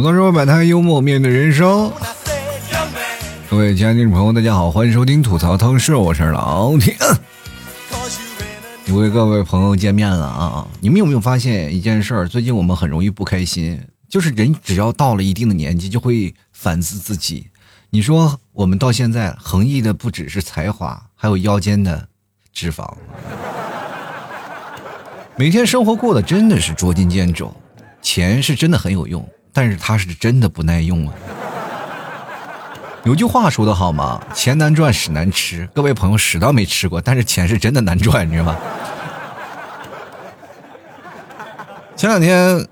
吐槽说百态幽默面对人生。各位亲爱的听众朋友，大家好，欢迎收听吐槽汤室，我是老铁。又为各位朋友见面了啊！你们有没有发现一件事儿？最近我们很容易不开心，就是人只要到了一定的年纪，就会反思自己。你说我们到现在横溢的不只是才华，还有腰间的脂肪。每天生活过得真的是捉襟见肘，钱是真的很有用，但是它是真的不耐用啊。有句话说的好吗？钱难赚，屎难吃。各位朋友，屎倒没吃过，但是钱是真的难赚，你知道吗？前两天，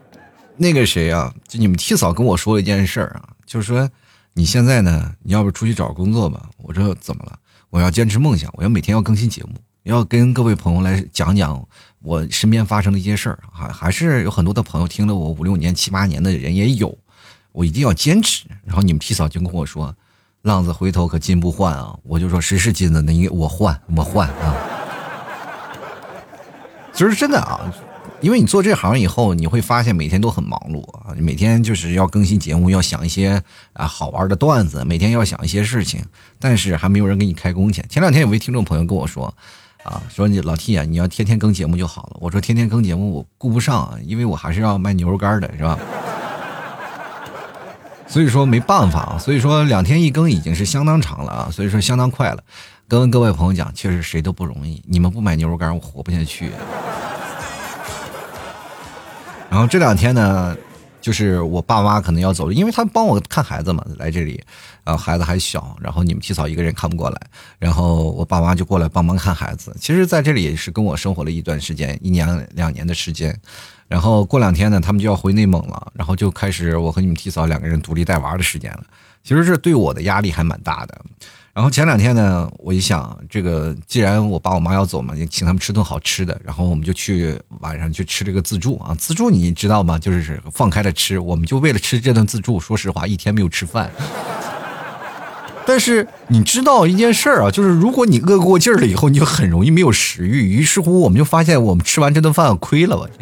那个谁啊，就你们替嫂跟我说了一件事儿啊，就是说你现在呢，你要不出去找工作吧？我说怎么了？我要坚持梦想，我要每天要更新节目，要跟各位朋友来讲讲我身边发生的一些事儿。还还是有很多的朋友听了我五六年、七八年的人也有，我一定要坚持。然后你们替嫂就跟我说。浪子回头可金不换啊！我就说谁是金子，那应我换，我换啊！其实真的啊，因为你做这行以后，你会发现每天都很忙碌啊，每天就是要更新节目，要想一些啊好玩的段子，每天要想一些事情，但是还没有人给你开工钱。前两天有位听众朋友跟我说，啊，说你老 T 啊，你要天天更节目就好了。我说天天更节目我顾不上啊，因为我还是要卖牛肉干的，是吧？所以说没办法啊，所以说两天一更已经是相当长了啊，所以说相当快了。跟各位朋友讲，确实谁都不容易，你们不买牛肉干，我活不下去。然后这两天呢，就是我爸妈可能要走了，因为他帮我看孩子嘛，来这里，啊，孩子还小，然后你们提嫂一个人看不过来，然后我爸妈就过来帮忙看孩子。其实在这里也是跟我生活了一段时间，一年两年的时间。然后过两天呢，他们就要回内蒙了，然后就开始我和你们提嫂两个人独立带娃的时间了。其实这对我的压力还蛮大的。然后前两天呢，我一想，这个既然我爸我妈要走嘛，就请他们吃顿好吃的。然后我们就去晚上去吃这个自助啊，自助你知道吗？就是放开了吃。我们就为了吃这顿自助，说实话一天没有吃饭。但是你知道一件事儿啊，就是如果你饿过劲儿了以后，你就很容易没有食欲。于是乎，我们就发现我们吃完这顿饭亏了，吧。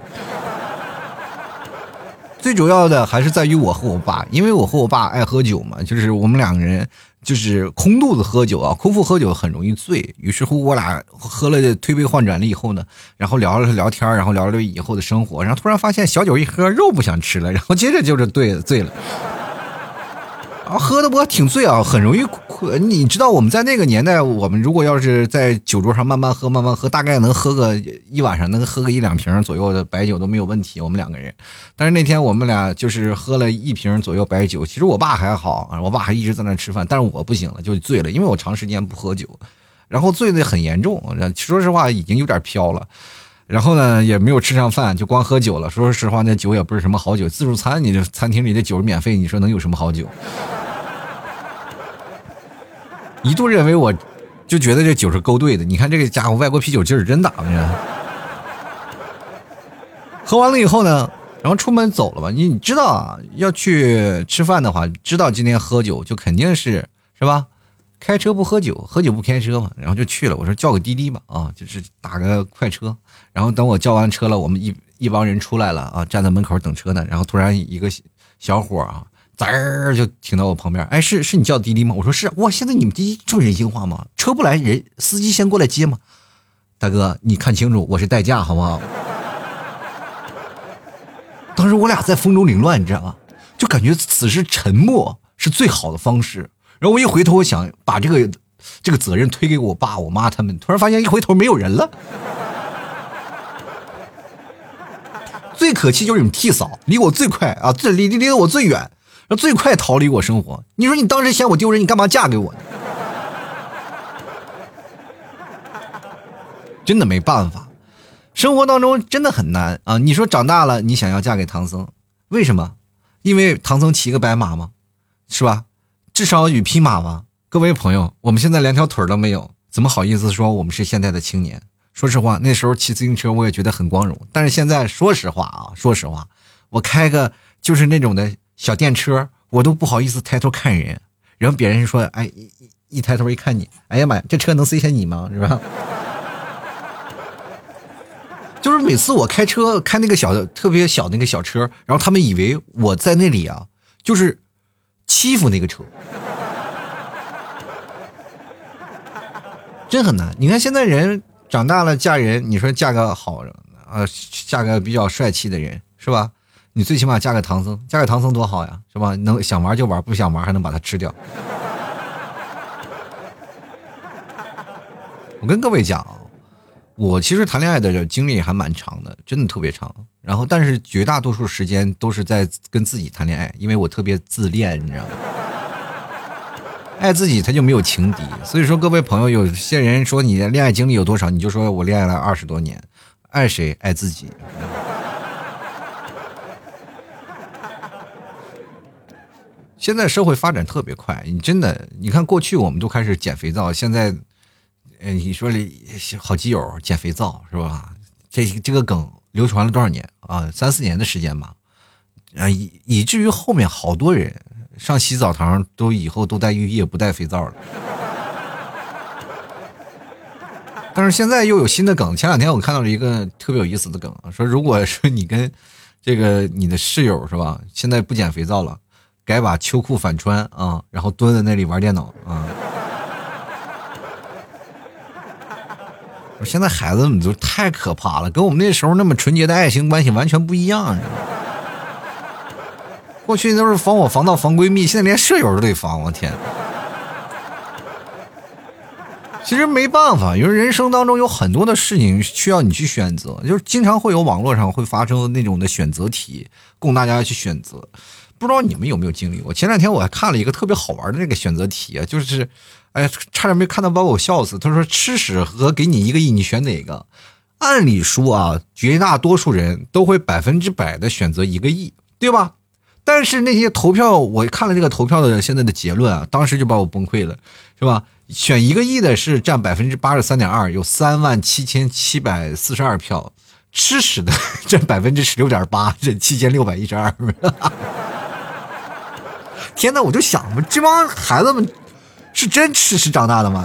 最主要的还是在于我和我爸，因为我和我爸爱喝酒嘛，就是我们两个人就是空肚子喝酒啊，空腹喝酒很容易醉。于是乎，我俩喝了推杯换盏了以后呢，然后聊了聊天，然后聊聊以后的生活，然后突然发现小酒一喝，肉不想吃了，然后接着就是对醉了。啊，喝的我挺醉啊，很容易困。你知道我们在那个年代，我们如果要是在酒桌上慢慢喝，慢慢喝，大概能喝个一晚上，能喝个一两瓶左右的白酒都没有问题。我们两个人，但是那天我们俩就是喝了一瓶左右白酒。其实我爸还好，我爸还一直在那吃饭，但是我不行了，就醉了，因为我长时间不喝酒，然后醉的很严重。说实话，已经有点飘了。然后呢，也没有吃上饭，就光喝酒了。说实话，那酒也不是什么好酒。自助餐，你这餐厅里的酒是免费，你说能有什么好酒？一度认为我，就觉得这酒是勾兑的。你看这个家伙，外国啤酒劲儿真大，你看。喝完了以后呢，然后出门走了吧？你你知道啊，要去吃饭的话，知道今天喝酒就肯定是是吧？开车不喝酒，喝酒不开车嘛，然后就去了。我说叫个滴滴吧，啊，就是打个快车。然后等我叫完车了，我们一一帮人出来了啊，站在门口等车呢。然后突然一个小伙啊，滋儿就停到我旁边，哎，是是你叫滴滴吗？我说是。哇，现在你们滴滴这么人性化吗？车不来，人司机先过来接吗？大哥，你看清楚，我是代驾，好不好？当时我俩在风中凌乱，你知道吗？就感觉此时沉默是最好的方式。然后我一回头，我想把这个这个责任推给我爸、我妈他们。突然发现一回头没有人了。最可气就是你替嫂，离我最快啊，最离离离我最远，然后最快逃离我生活。你说你当时嫌我丢人，你干嘛嫁给我呢？真的没办法，生活当中真的很难啊！你说长大了，你想要嫁给唐僧，为什么？因为唐僧骑个白马吗？是吧？至少与匹马吧，各位朋友，我们现在连条腿都没有，怎么好意思说我们是现在的青年？说实话，那时候骑自行车我也觉得很光荣，但是现在说实话啊，说实话，我开个就是那种的小电车，我都不好意思抬头看人，然后别人说，哎，一一抬头一看你，哎呀妈呀，这车能塞下你吗？是吧？就是每次我开车开那个小的特别小那个小车，然后他们以为我在那里啊。就是欺负那个车，真很难。你看现在人长大了嫁人，你说嫁个好呃，嫁个比较帅气的人是吧？你最起码嫁个唐僧，嫁个唐僧多好呀，是吧？能想玩就玩，不想玩还能把他吃掉。我跟各位讲，我其实谈恋爱的经历还蛮长的，真的特别长。然后，但是绝大多数时间都是在跟自己谈恋爱，因为我特别自恋，你知道吗？爱自己他就没有情敌，所以说各位朋友，有些人说你的恋爱经历有多少，你就说我恋爱了二十多年，爱谁爱自己。现在社会发展特别快，你真的，你看过去我们都开始捡肥皂，现在，呃，你说好基友捡肥皂是吧？这这个梗。流传了多少年啊？三四年的时间吧，啊，以以至于后面好多人上洗澡堂都以后都带浴液不带肥皂了。但是现在又有新的梗，前两天我看到了一个特别有意思的梗，说如果说你跟这个你的室友是吧，现在不捡肥皂了，改把秋裤反穿啊，然后蹲在那里玩电脑啊。现在孩子们都太可怕了，跟我们那时候那么纯洁的爱情关系完全不一样。过去都是防我防盗防闺蜜，现在连舍友都得防，我天！其实没办法，因为人生当中有很多的事情需要你去选择，就是经常会有网络上会发生那种的选择题，供大家去选择。不知道你们有没有经历过？前两天我还看了一个特别好玩的那个选择题啊，就是，哎，差点没看到把我笑死。他说吃屎和给你一个亿，你选哪个？按理说啊，绝大多数人都会百分之百的选择一个亿，对吧？但是那些投票，我看了这个投票的现在的结论啊，当时就把我崩溃了，是吧？选一个亿的是占百分之八十三点二，有三万七千七百四十二票；吃屎的占百分之十六点八，这七千六百一十二。天呐，我就想嘛，这帮孩子们是真吃屎长大的吗？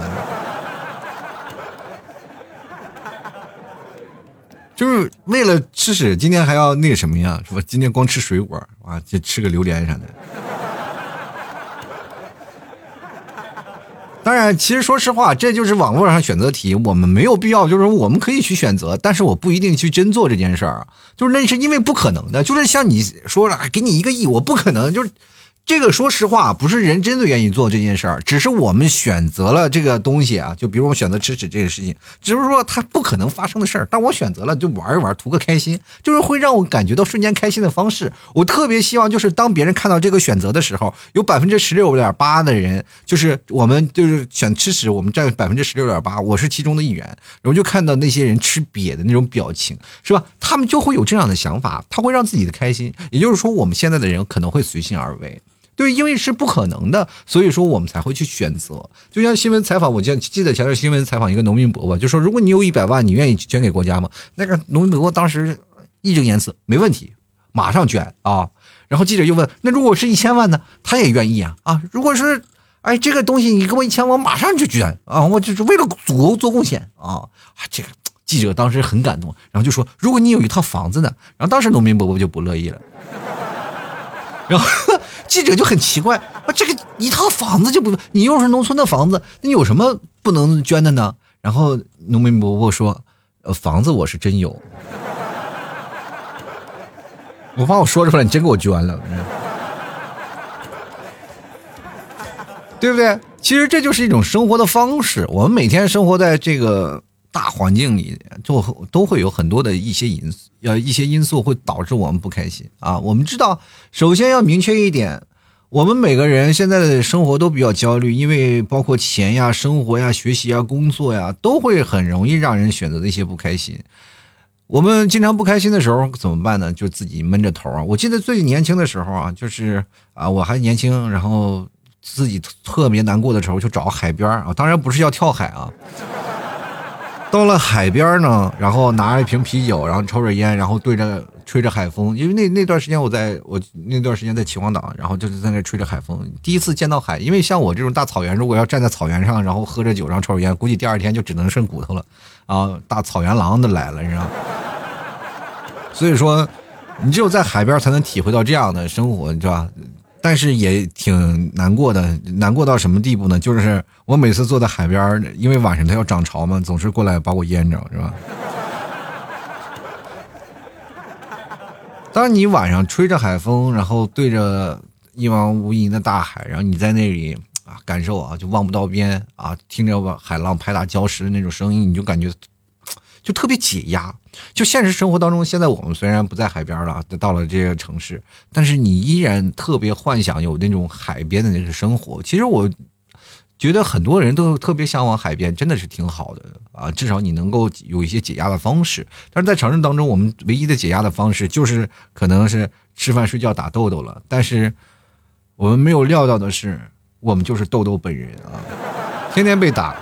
就是为了吃屎，今天还要那个什么呀？是吧？今天光吃水果啊，就吃个榴莲啥的。当然，其实说实话，这就是网络上选择题，我们没有必要，就是我们可以去选择，但是我不一定去真做这件事儿，就是那是因为不可能的，就是像你说了，给你一个亿，我不可能，就是。这个说实话，不是人真的愿意做这件事儿，只是我们选择了这个东西啊。就比如我选择吃屎这个事情，只是说它不可能发生的事儿，但我选择了就玩一玩，图个开心，就是会让我感觉到瞬间开心的方式。我特别希望就是当别人看到这个选择的时候，有百分之十六点八的人就是我们就是选吃屎，我们占百分之十六点八，我是其中的一员，然后就看到那些人吃瘪的那种表情，是吧？他们就会有这样的想法，他会让自己的开心。也就是说，我们现在的人可能会随心而为。对，因为是不可能的，所以说我们才会去选择。就像新闻采访，我记记得前段新闻采访一个农民伯伯，就说：“如果你有一百万，你愿意捐给国家吗？”那个农民伯伯当时义正言辞：“没问题，马上捐啊！”然后记者又问：“那如果是一千万呢？”他也愿意啊啊！如果是哎这个东西你给我一千万，马上就捐啊！我就是为了祖国做贡献啊！这个记者当时很感动，然后就说：“如果你有一套房子呢？”然后当时农民伯伯就不乐意了，然后。记者就很奇怪，啊，这个一套房子就不，你又是农村的房子，那有什么不能捐的呢？然后农民伯伯说：“呃，房子我是真有，我怕我说出来，你真给我捐了，对不对？其实这就是一种生活的方式，我们每天生活在这个。”大环境里就都会有很多的一些因素，呃，一些因素会导致我们不开心啊。我们知道，首先要明确一点，我们每个人现在的生活都比较焦虑，因为包括钱呀、生活呀、学习呀、工作呀，都会很容易让人选择的一些不开心。我们经常不开心的时候怎么办呢？就自己闷着头啊。我记得最年轻的时候啊，就是啊，我还年轻，然后自己特别难过的时候，就找海边啊，当然不是要跳海啊。到了海边呢，然后拿着一瓶啤酒，然后抽着烟，然后对着吹着海风。因为那那段时间我在我那段时间在秦皇岛，然后就是在那吹着海风，第一次见到海。因为像我这种大草原，如果要站在草原上，然后喝着酒，然后抽着烟，估计第二天就只能剩骨头了。啊，大草原狼都来了，你知道。所以说，你只有在海边才能体会到这样的生活，你知道吧？但是也挺难过的，难过到什么地步呢？就是我每次坐在海边，因为晚上它要涨潮嘛，总是过来把我淹着，是吧？当你晚上吹着海风，然后对着一望无垠的大海，然后你在那里啊感受啊，就望不到边啊，听着海浪拍打礁石的那种声音，你就感觉就特别解压。就现实生活当中，现在我们虽然不在海边了，到了这个城市，但是你依然特别幻想有那种海边的那个生活。其实我觉得很多人都特别向往海边，真的是挺好的啊，至少你能够有一些解压的方式。但是在城市当中，我们唯一的解压的方式就是可能是吃饭睡觉打豆豆了。但是我们没有料到的是，我们就是豆豆本人啊，天天被打，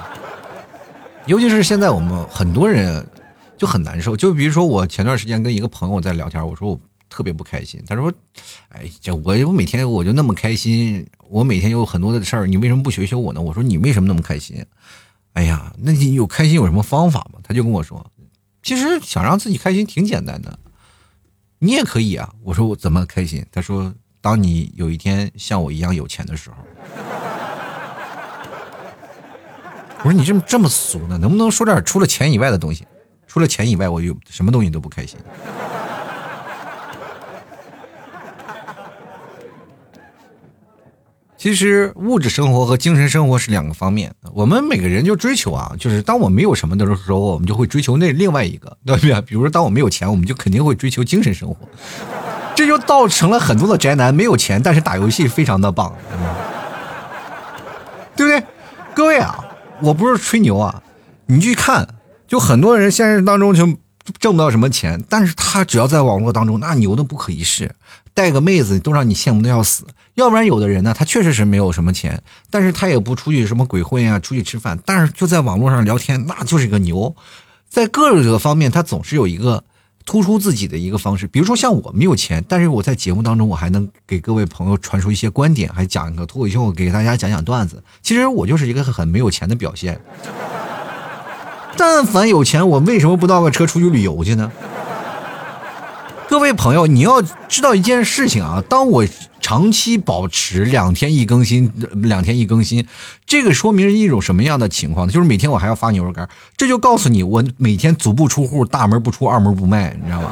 尤其是现在我们很多人。就很难受，就比如说我前段时间跟一个朋友在聊天，我说我特别不开心，他说：“哎，这我我每天我就那么开心，我每天有很多的事儿，你为什么不学学我呢？”我说：“你为什么那么开心？”哎呀，那你有开心有什么方法吗？他就跟我说：“其实想让自己开心挺简单的，你也可以啊。”我说：“我怎么开心？”他说：“当你有一天像我一样有钱的时候。”我说：“你这么这么俗呢？能不能说点除了钱以外的东西？”除了钱以外，我有什么东西都不开心。其实物质生活和精神生活是两个方面。我们每个人就追求啊，就是当我没有什么的时候，我们就会追求那另外一个，对不对？比如说，当我没有钱，我们就肯定会追求精神生活。这就造成了很多的宅男没有钱，但是打游戏非常的棒，对不对？各位啊，我不是吹牛啊，你去看。就很多人现实当中就挣不到什么钱，但是他只要在网络当中，那牛的不可一世，带个妹子都让你羡慕的要死。要不然有的人呢，他确实是没有什么钱，但是他也不出去什么鬼混呀，出去吃饭，但是就在网络上聊天，那就是个牛。在各个方面，他总是有一个突出自己的一个方式。比如说像我没有钱，但是我在节目当中，我还能给各位朋友传输一些观点，还讲一个脱口秀，给大家讲讲段子。其实我就是一个很没有钱的表现。但凡有钱，我为什么不倒个车出去旅游去呢？各位朋友，你要知道一件事情啊，当我长期保持两天一更新，两天一更新，这个说明一种什么样的情况呢？就是每天我还要发牛肉干，这就告诉你我每天足不出户，大门不出，二门不迈，你知道吗？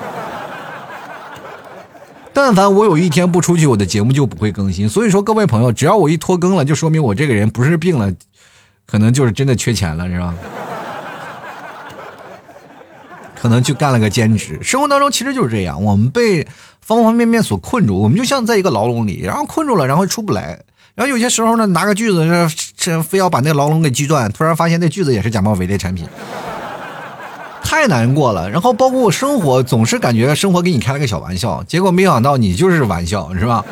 但凡我有一天不出去，我的节目就不会更新。所以说，各位朋友，只要我一拖更了，就说明我这个人不是病了，可能就是真的缺钱了，是吧？可能去干了个兼职，生活当中其实就是这样，我们被方方面面所困住，我们就像在一个牢笼里，然后困住了，然后出不来，然后有些时候呢，拿个锯子，这非要把那个牢笼给锯断，突然发现那锯子也是假冒伪劣产品，太难过了。然后包括生活，总是感觉生活给你开了个小玩笑，结果没想到你就是玩笑，是吧？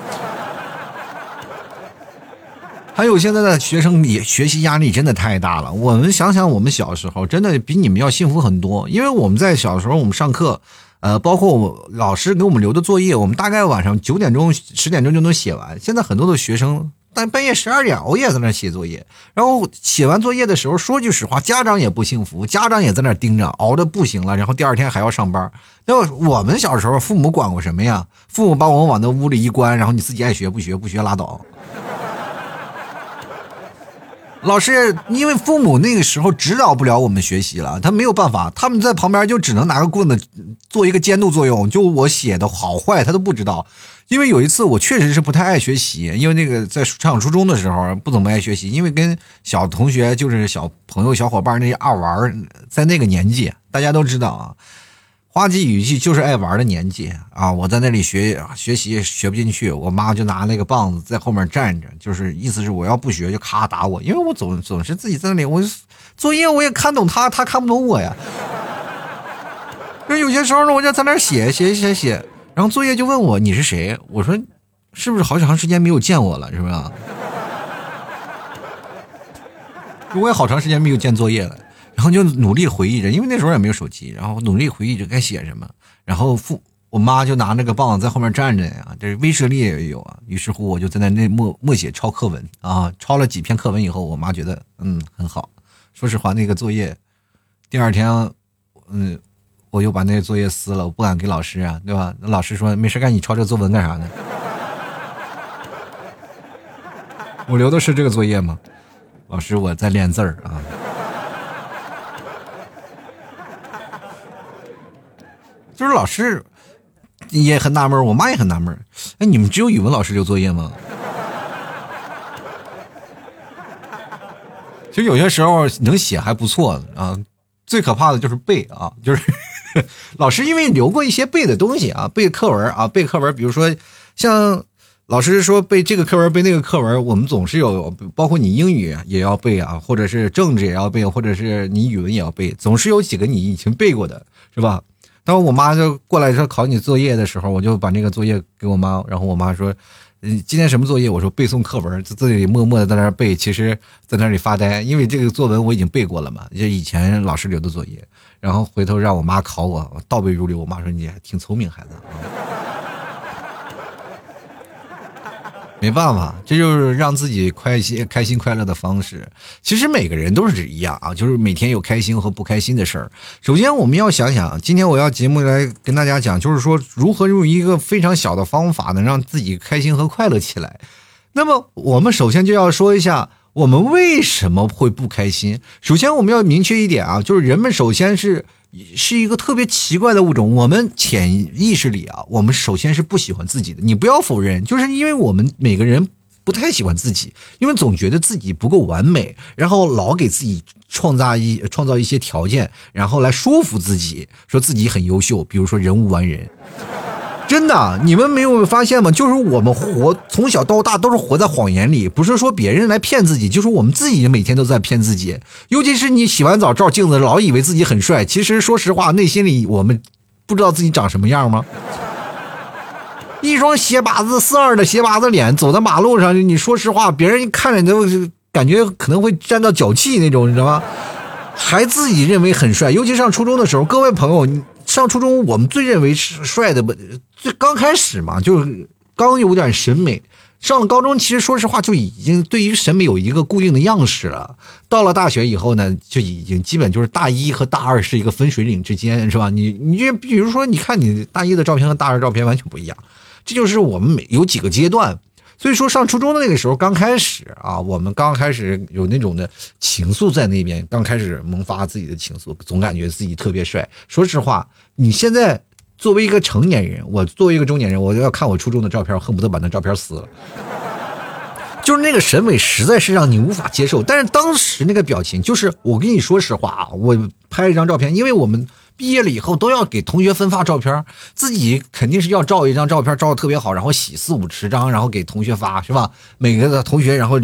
还有现在的学生也学习压力真的太大了。我们想想，我们小时候真的比你们要幸福很多，因为我们在小时候，我们上课，呃，包括我老师给我们留的作业，我们大概晚上九点钟、十点钟就能写完。现在很多的学生，但半夜十二点熬夜在那写作业，然后写完作业的时候，说句实话，家长也不幸福，家长也在那盯着，熬的不行了，然后第二天还要上班。那我们小时候，父母管过什么呀？父母把我们往那屋里一关，然后你自己爱学不学，不学拉倒。老师，因为父母那个时候指导不了我们学习了，他没有办法，他们在旁边就只能拿个棍子做一个监督作用，就我写的好坏他都不知道。因为有一次我确实是不太爱学习，因为那个在上初中的时候不怎么爱学习，因为跟小同学就是小朋友小伙伴那些爱玩，在那个年纪大家都知道啊。花季雨季就是爱玩的年纪啊！我在那里学学习学不进去，我妈就拿那个棒子在后面站着，就是意思是我要不学就咔打我，因为我总总是自己在那里，我作业我也看懂他，他看不懂我呀。那有些时候呢，我就在那写写写写，然后作业就问我你是谁？我说是不是好长时间没有见我了，是不是？我也好长时间没有见作业了。然后就努力回忆着，因为那时候也没有手机，然后努力回忆着该写什么。然后父我妈就拿那个棒子在后面站着呀，这威慑力也有啊。于是乎，我就在那那默默写抄课文啊，抄了几篇课文以后，我妈觉得嗯很好。说实话，那个作业第二天，嗯，我又把那个作业撕了，我不敢给老师啊，对吧？那老师说没事干，你抄这作文干啥呢？我留的是这个作业吗？老师，我在练字儿啊。就是老师也很纳闷，我妈也很纳闷。哎，你们只有语文老师留作业吗？其实有些时候能写还不错啊。最可怕的就是背啊，就是 老师因为留过一些背的东西啊，背课文啊，背课文，比如说像。老师说背这个课文背那个课文，我们总是有，包括你英语也要背啊，或者是政治也要背，或者是你语文也要背，总是有几个你已经背过的，是吧？当我妈就过来说考你作业的时候，我就把那个作业给我妈，然后我妈说：“你，今天什么作业？”我说：“背诵课文。”在这里默默的在那背，其实在那里发呆，因为这个作文我已经背过了嘛，就以前老师留的作业。然后回头让我妈考我，倒背如流。我妈说：“你挺聪明，孩子。”没办法，这就是让自己快心、开心、快乐的方式。其实每个人都是一样啊，就是每天有开心和不开心的事儿。首先，我们要想想，今天我要节目来跟大家讲，就是说如何用一个非常小的方法，能让自己开心和快乐起来。那么，我们首先就要说一下，我们为什么会不开心。首先，我们要明确一点啊，就是人们首先是。是一个特别奇怪的物种。我们潜意识里啊，我们首先是不喜欢自己的。你不要否认，就是因为我们每个人不太喜欢自己，因为总觉得自己不够完美，然后老给自己创造一创造一些条件，然后来说服自己，说自己很优秀。比如说人无完人。真的，你们没有发现吗？就是我们活从小到大都是活在谎言里，不是说别人来骗自己，就是我们自己每天都在骗自己。尤其是你洗完澡照镜子，老以为自己很帅，其实说实话，内心里我们不知道自己长什么样吗？一双鞋拔子四二的鞋拔子脸，走在马路上，你说实话，别人一看着都感觉可能会沾到脚气那种，你知道吗？还自己认为很帅，尤其上初中的时候，各位朋友。上初中，我们最认为是帅的不最刚开始嘛，就是刚有点审美。上了高中，其实说实话就已经对于审美有一个固定的样式了。到了大学以后呢，就已经基本就是大一和大二是一个分水岭之间，是吧？你你就比如说，你看你大一的照片和大二照片完全不一样，这就是我们每有几个阶段。所以说，上初中的那个时候，刚开始啊，我们刚开始有那种的情愫在那边，刚开始萌发自己的情愫，总感觉自己特别帅。说实话，你现在作为一个成年人，我作为一个中年人，我要看我初中的照片，恨不得把那照片撕了。就是那个审美实在是让你无法接受，但是当时那个表情，就是我跟你说实话啊，我拍了一张照片，因为我们。毕业了以后都要给同学分发照片，自己肯定是要照一张照片，照的特别好，然后洗四五十张，然后给同学发，是吧？每个同学然后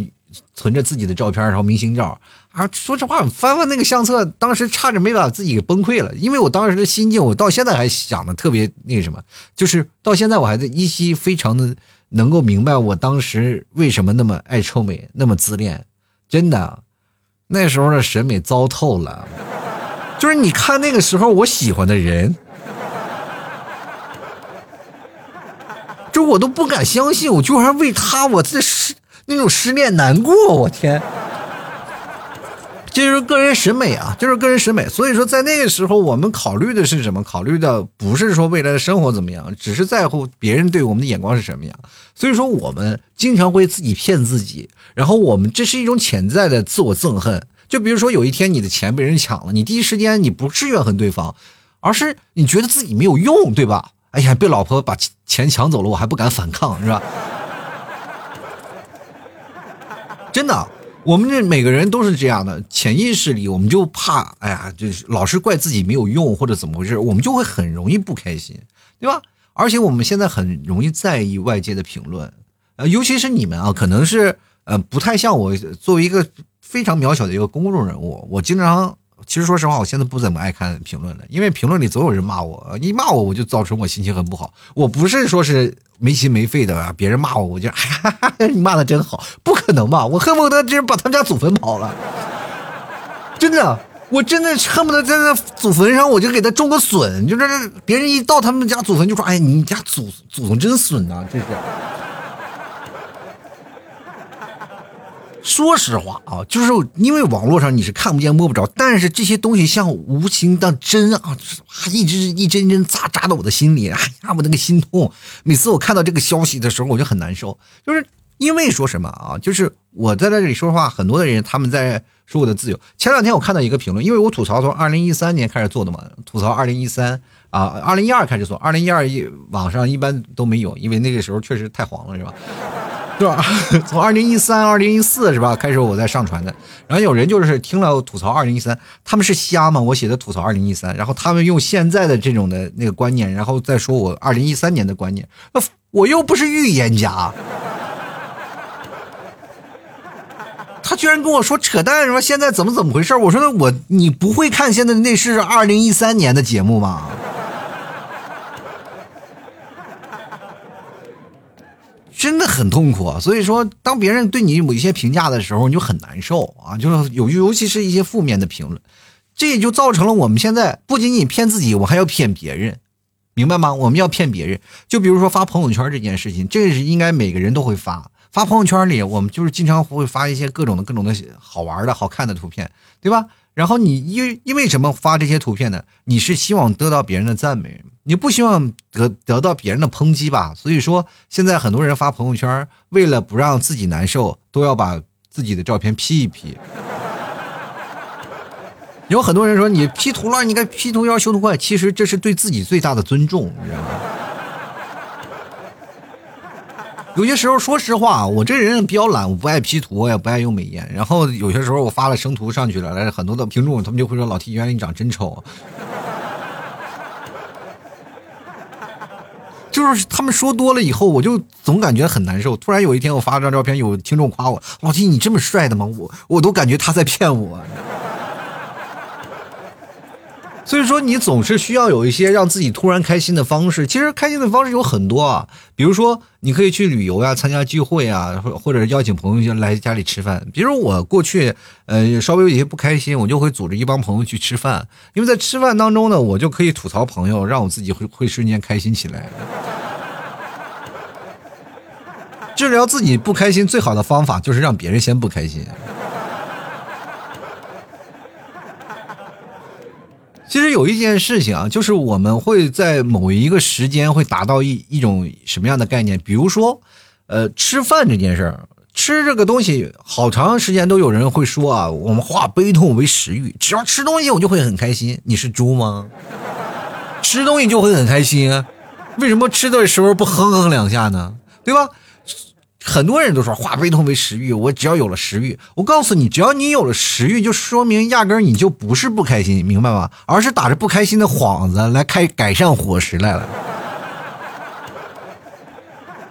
存着自己的照片，然后明星照啊。说实话，翻翻那个相册，当时差点没把自己给崩溃了，因为我当时的心境，我到现在还想的特别那什么，就是到现在我还在依稀非常的能够明白我当时为什么那么爱臭美，那么自恋，真的，那时候的审美糟透了。就是你看那个时候我喜欢的人，就我都不敢相信，我居然为他我这失那种失恋难过，我天！这就是个人审美啊，就是个人审美。所以说，在那个时候，我们考虑的是什么？考虑的不是说未来的生活怎么样，只是在乎别人对我们的眼光是什么样。所以说，我们经常会自己骗自己，然后我们这是一种潜在的自我憎恨。就比如说，有一天你的钱被人抢了，你第一时间你不是怨恨对方，而是你觉得自己没有用，对吧？哎呀，被老婆把钱抢走了，我还不敢反抗，是吧？真的，我们这每个人都是这样的，潜意识里我们就怕，哎呀，就是老是怪自己没有用或者怎么回事，我们就会很容易不开心，对吧？而且我们现在很容易在意外界的评论，呃，尤其是你们啊，可能是呃不太像我作为一个。非常渺小的一个公众人物，我经常，其实说实话，我现在不怎么爱看评论了，因为评论里总有人骂我，一骂我我就造成我心情很不好。我不是说是没心没肺的啊，别人骂我我就，哈哈哈，你骂的真好，不可能吧？我恨不得直接把他们家祖坟刨了，真的，我真的恨不得在那祖坟上我就给他种个笋，就是别人一到他们家祖坟就说，哎，你家祖祖宗真损呐，这是。说实话啊，就是因为网络上你是看不见摸不着，但是这些东西像无形的针啊，一直一针针扎扎到我的心里，哎呀，我那个心痛。每次我看到这个消息的时候，我就很难受，就是因为说什么啊？就是我在这里说话，很多的人他们在说我的自由。前两天我看到一个评论，因为我吐槽从二零一三年开始做的嘛，吐槽二零一三啊，二零一二开始做，二零一二一网上一般都没有，因为那个时候确实太黄了，是吧？对吧？从二零一三、二零一四是吧开始我在上传的，然后有人就是听了吐槽二零一三，他们是瞎吗？我写的吐槽二零一三，然后他们用现在的这种的那个观念，然后再说我二零一三年的观念，那我又不是预言家，他居然跟我说扯淡，说现在怎么怎么回事？我说那我你不会看现在那是二零一三年的节目吗？真的很痛苦，所以说，当别人对你某一些评价的时候，你就很难受啊，就是有，尤其是一些负面的评论，这也就造成了我们现在不仅仅骗自己，我还要骗别人，明白吗？我们要骗别人，就比如说发朋友圈这件事情，这是应该每个人都会发，发朋友圈里，我们就是经常会发一些各种的各种的好玩的好看的图片，对吧？然后你因因为什么发这些图片呢？你是希望得到别人的赞美，你不希望得得到别人的抨击吧？所以说，现在很多人发朋友圈，为了不让自己难受，都要把自己的照片 P 一 P。有很多人说你 P 图了，你该 P 图要修图快，其实这是对自己最大的尊重，你知道吗？有些时候，说实话，我这人比较懒，我不爱 P 图，我也不爱用美颜。然后有些时候我发了生图上去了，来了很多的听众他们就会说：“老 T，原来你长真丑。”就是他们说多了以后，我就总感觉很难受。突然有一天，我发了张照片，有听众夸我：“老弟你这么帅的吗？”我我都感觉他在骗我。所以说，你总是需要有一些让自己突然开心的方式。其实开心的方式有很多啊，比如说你可以去旅游呀，参加聚会啊，或或者邀请朋友来家里吃饭。比如我过去，呃，稍微有一些不开心，我就会组织一帮朋友去吃饭，因为在吃饭当中呢，我就可以吐槽朋友，让我自己会会瞬间开心起来。治疗自己不开心最好的方法就是让别人先不开心。其实有一件事情啊，就是我们会在某一个时间会达到一一种什么样的概念？比如说，呃，吃饭这件事儿，吃这个东西，好长时间都有人会说啊，我们化悲痛为食欲，只要吃东西我就会很开心。你是猪吗？吃东西就会很开心啊？为什么吃的时候不哼哼两下呢？对吧？很多人都说化悲痛为食欲，我只要有了食欲，我告诉你，只要你有了食欲，就说明压根你就不是不开心，明白吗？而是打着不开心的幌子来开改善伙食来了。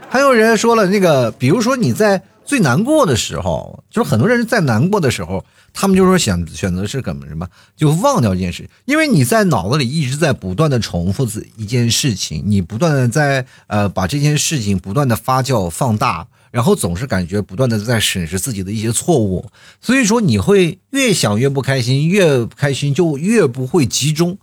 还有人说了，那个比如说你在最难过的时候，就是很多人在难过的时候，他们就说想选择是怎么什么，就忘掉一件事，因为你在脑子里一直在不断的重复一件事情，你不断的在呃把这件事情不断的发酵放大。然后总是感觉不断的在审视自己的一些错误，所以说你会越想越不开心，越不开心就越不会集中，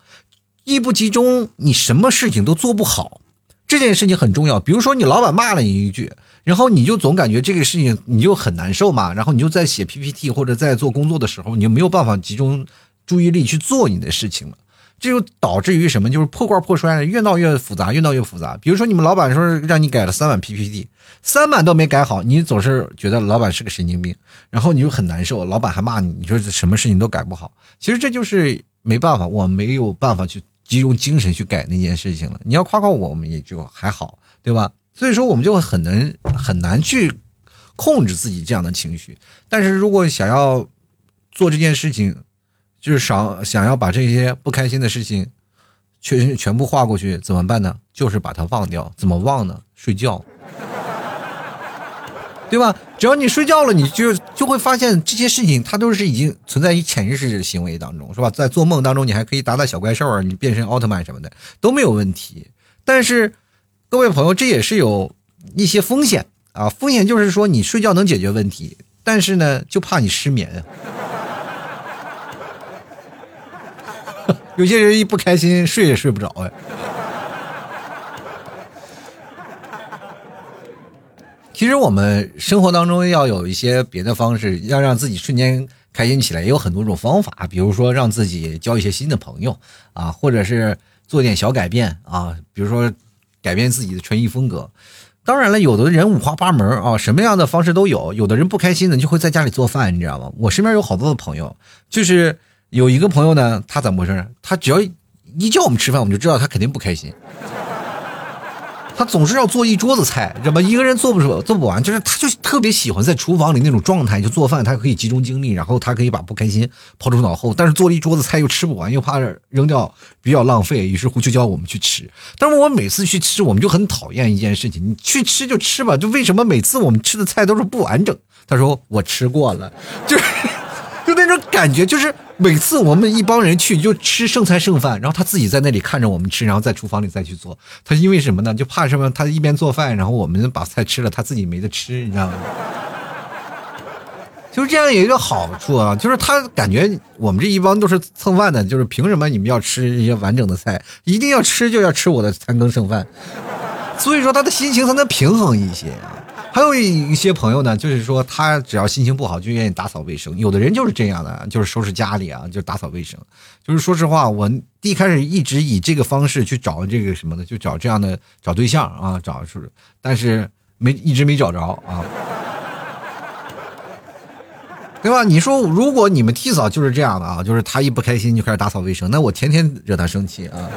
一不集中你什么事情都做不好，这件事情很重要。比如说你老板骂了你一句，然后你就总感觉这个事情你就很难受嘛，然后你就在写 PPT 或者在做工作的时候，你就没有办法集中注意力去做你的事情了。这就导致于什么？就是破罐破摔，越闹越复杂，越闹越复杂。比如说，你们老板说让你改了三版 PPT，三版都没改好，你总是觉得老板是个神经病，然后你就很难受，老板还骂你，你说什么事情都改不好。其实这就是没办法，我没有办法去集中精神去改那件事情了。你要夸夸我，我们也就还好，对吧？所以说，我们就很难很难去控制自己这样的情绪。但是如果想要做这件事情，就是想想要把这些不开心的事情全全部划过去，怎么办呢？就是把它忘掉。怎么忘呢？睡觉，对吧？只要你睡觉了，你就就会发现这些事情它都是已经存在于潜意识行为当中，是吧？在做梦当中，你还可以打打小怪兽啊，你变身奥特曼什么的都没有问题。但是各位朋友，这也是有一些风险啊。风险就是说，你睡觉能解决问题，但是呢，就怕你失眠。有些人一不开心，睡也睡不着哎。其实我们生活当中要有一些别的方式，要让自己瞬间开心起来，也有很多种方法。比如说让自己交一些新的朋友啊，或者是做点小改变啊，比如说改变自己的穿衣风格。当然了，有的人五花八门啊，什么样的方式都有。有的人不开心呢，就会在家里做饭，你知道吗？我身边有好多的朋友，就是有一个朋友呢，他怎么回事？他只要一叫我们吃饭，我们就知道他肯定不开心。他总是要做一桌子菜，知道吧？一个人做不做不完，就是他就特别喜欢在厨房里那种状态，就做饭，他可以集中精力，然后他可以把不开心抛诸脑后。但是做了一桌子菜又吃不完，又怕扔掉比较浪费，于是乎就叫我们去吃。但是我每次去吃，我们就很讨厌一件事情：你去吃就吃吧，就为什么每次我们吃的菜都是不完整？他说我吃过了，就是。就那种感觉，就是每次我们一帮人去就吃剩菜剩饭，然后他自己在那里看着我们吃，然后在厨房里再去做。他因为什么呢？就怕什么？他一边做饭，然后我们把菜吃了，他自己没得吃，你知道吗？就是这样有一个好处啊，就是他感觉我们这一帮都是蹭饭的，就是凭什么你们要吃一些完整的菜？一定要吃就要吃我的残羹剩饭，所以说他的心情才能平衡一些。还有一些朋友呢，就是说他只要心情不好就愿意打扫卫生。有的人就是这样的，就是收拾家里啊，就打扫卫生。就是说实话，我一开始一直以这个方式去找这个什么的，就找这样的找对象啊，找是，但是没一直没找着啊，对吧？你说如果你们替嫂就是这样的啊，就是他一不开心就开始打扫卫生，那我天天惹他生气啊，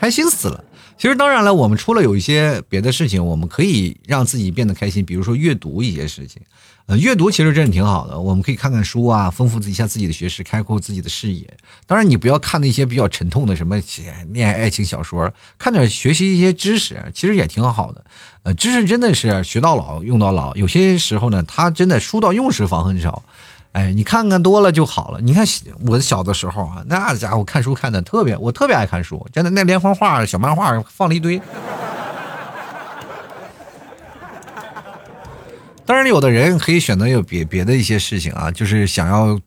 开心死了。其实当然了，我们除了有一些别的事情，我们可以让自己变得开心，比如说阅读一些事情。呃，阅读其实真的挺好的，我们可以看看书啊，丰富一下自己的学识，开阔自己的视野。当然，你不要看那些比较沉痛的什么恋爱爱情小说，看点学习一些知识，其实也挺好的。呃，知识真的是学到老用到老，有些时候呢，它真的书到用时方恨少。哎，你看看多了就好了。你看我小的时候啊，那家伙看书看的特别，我特别爱看书，真的那连环画、小漫画放了一堆。当然，有的人可以选择有别别的一些事情啊，就是想要。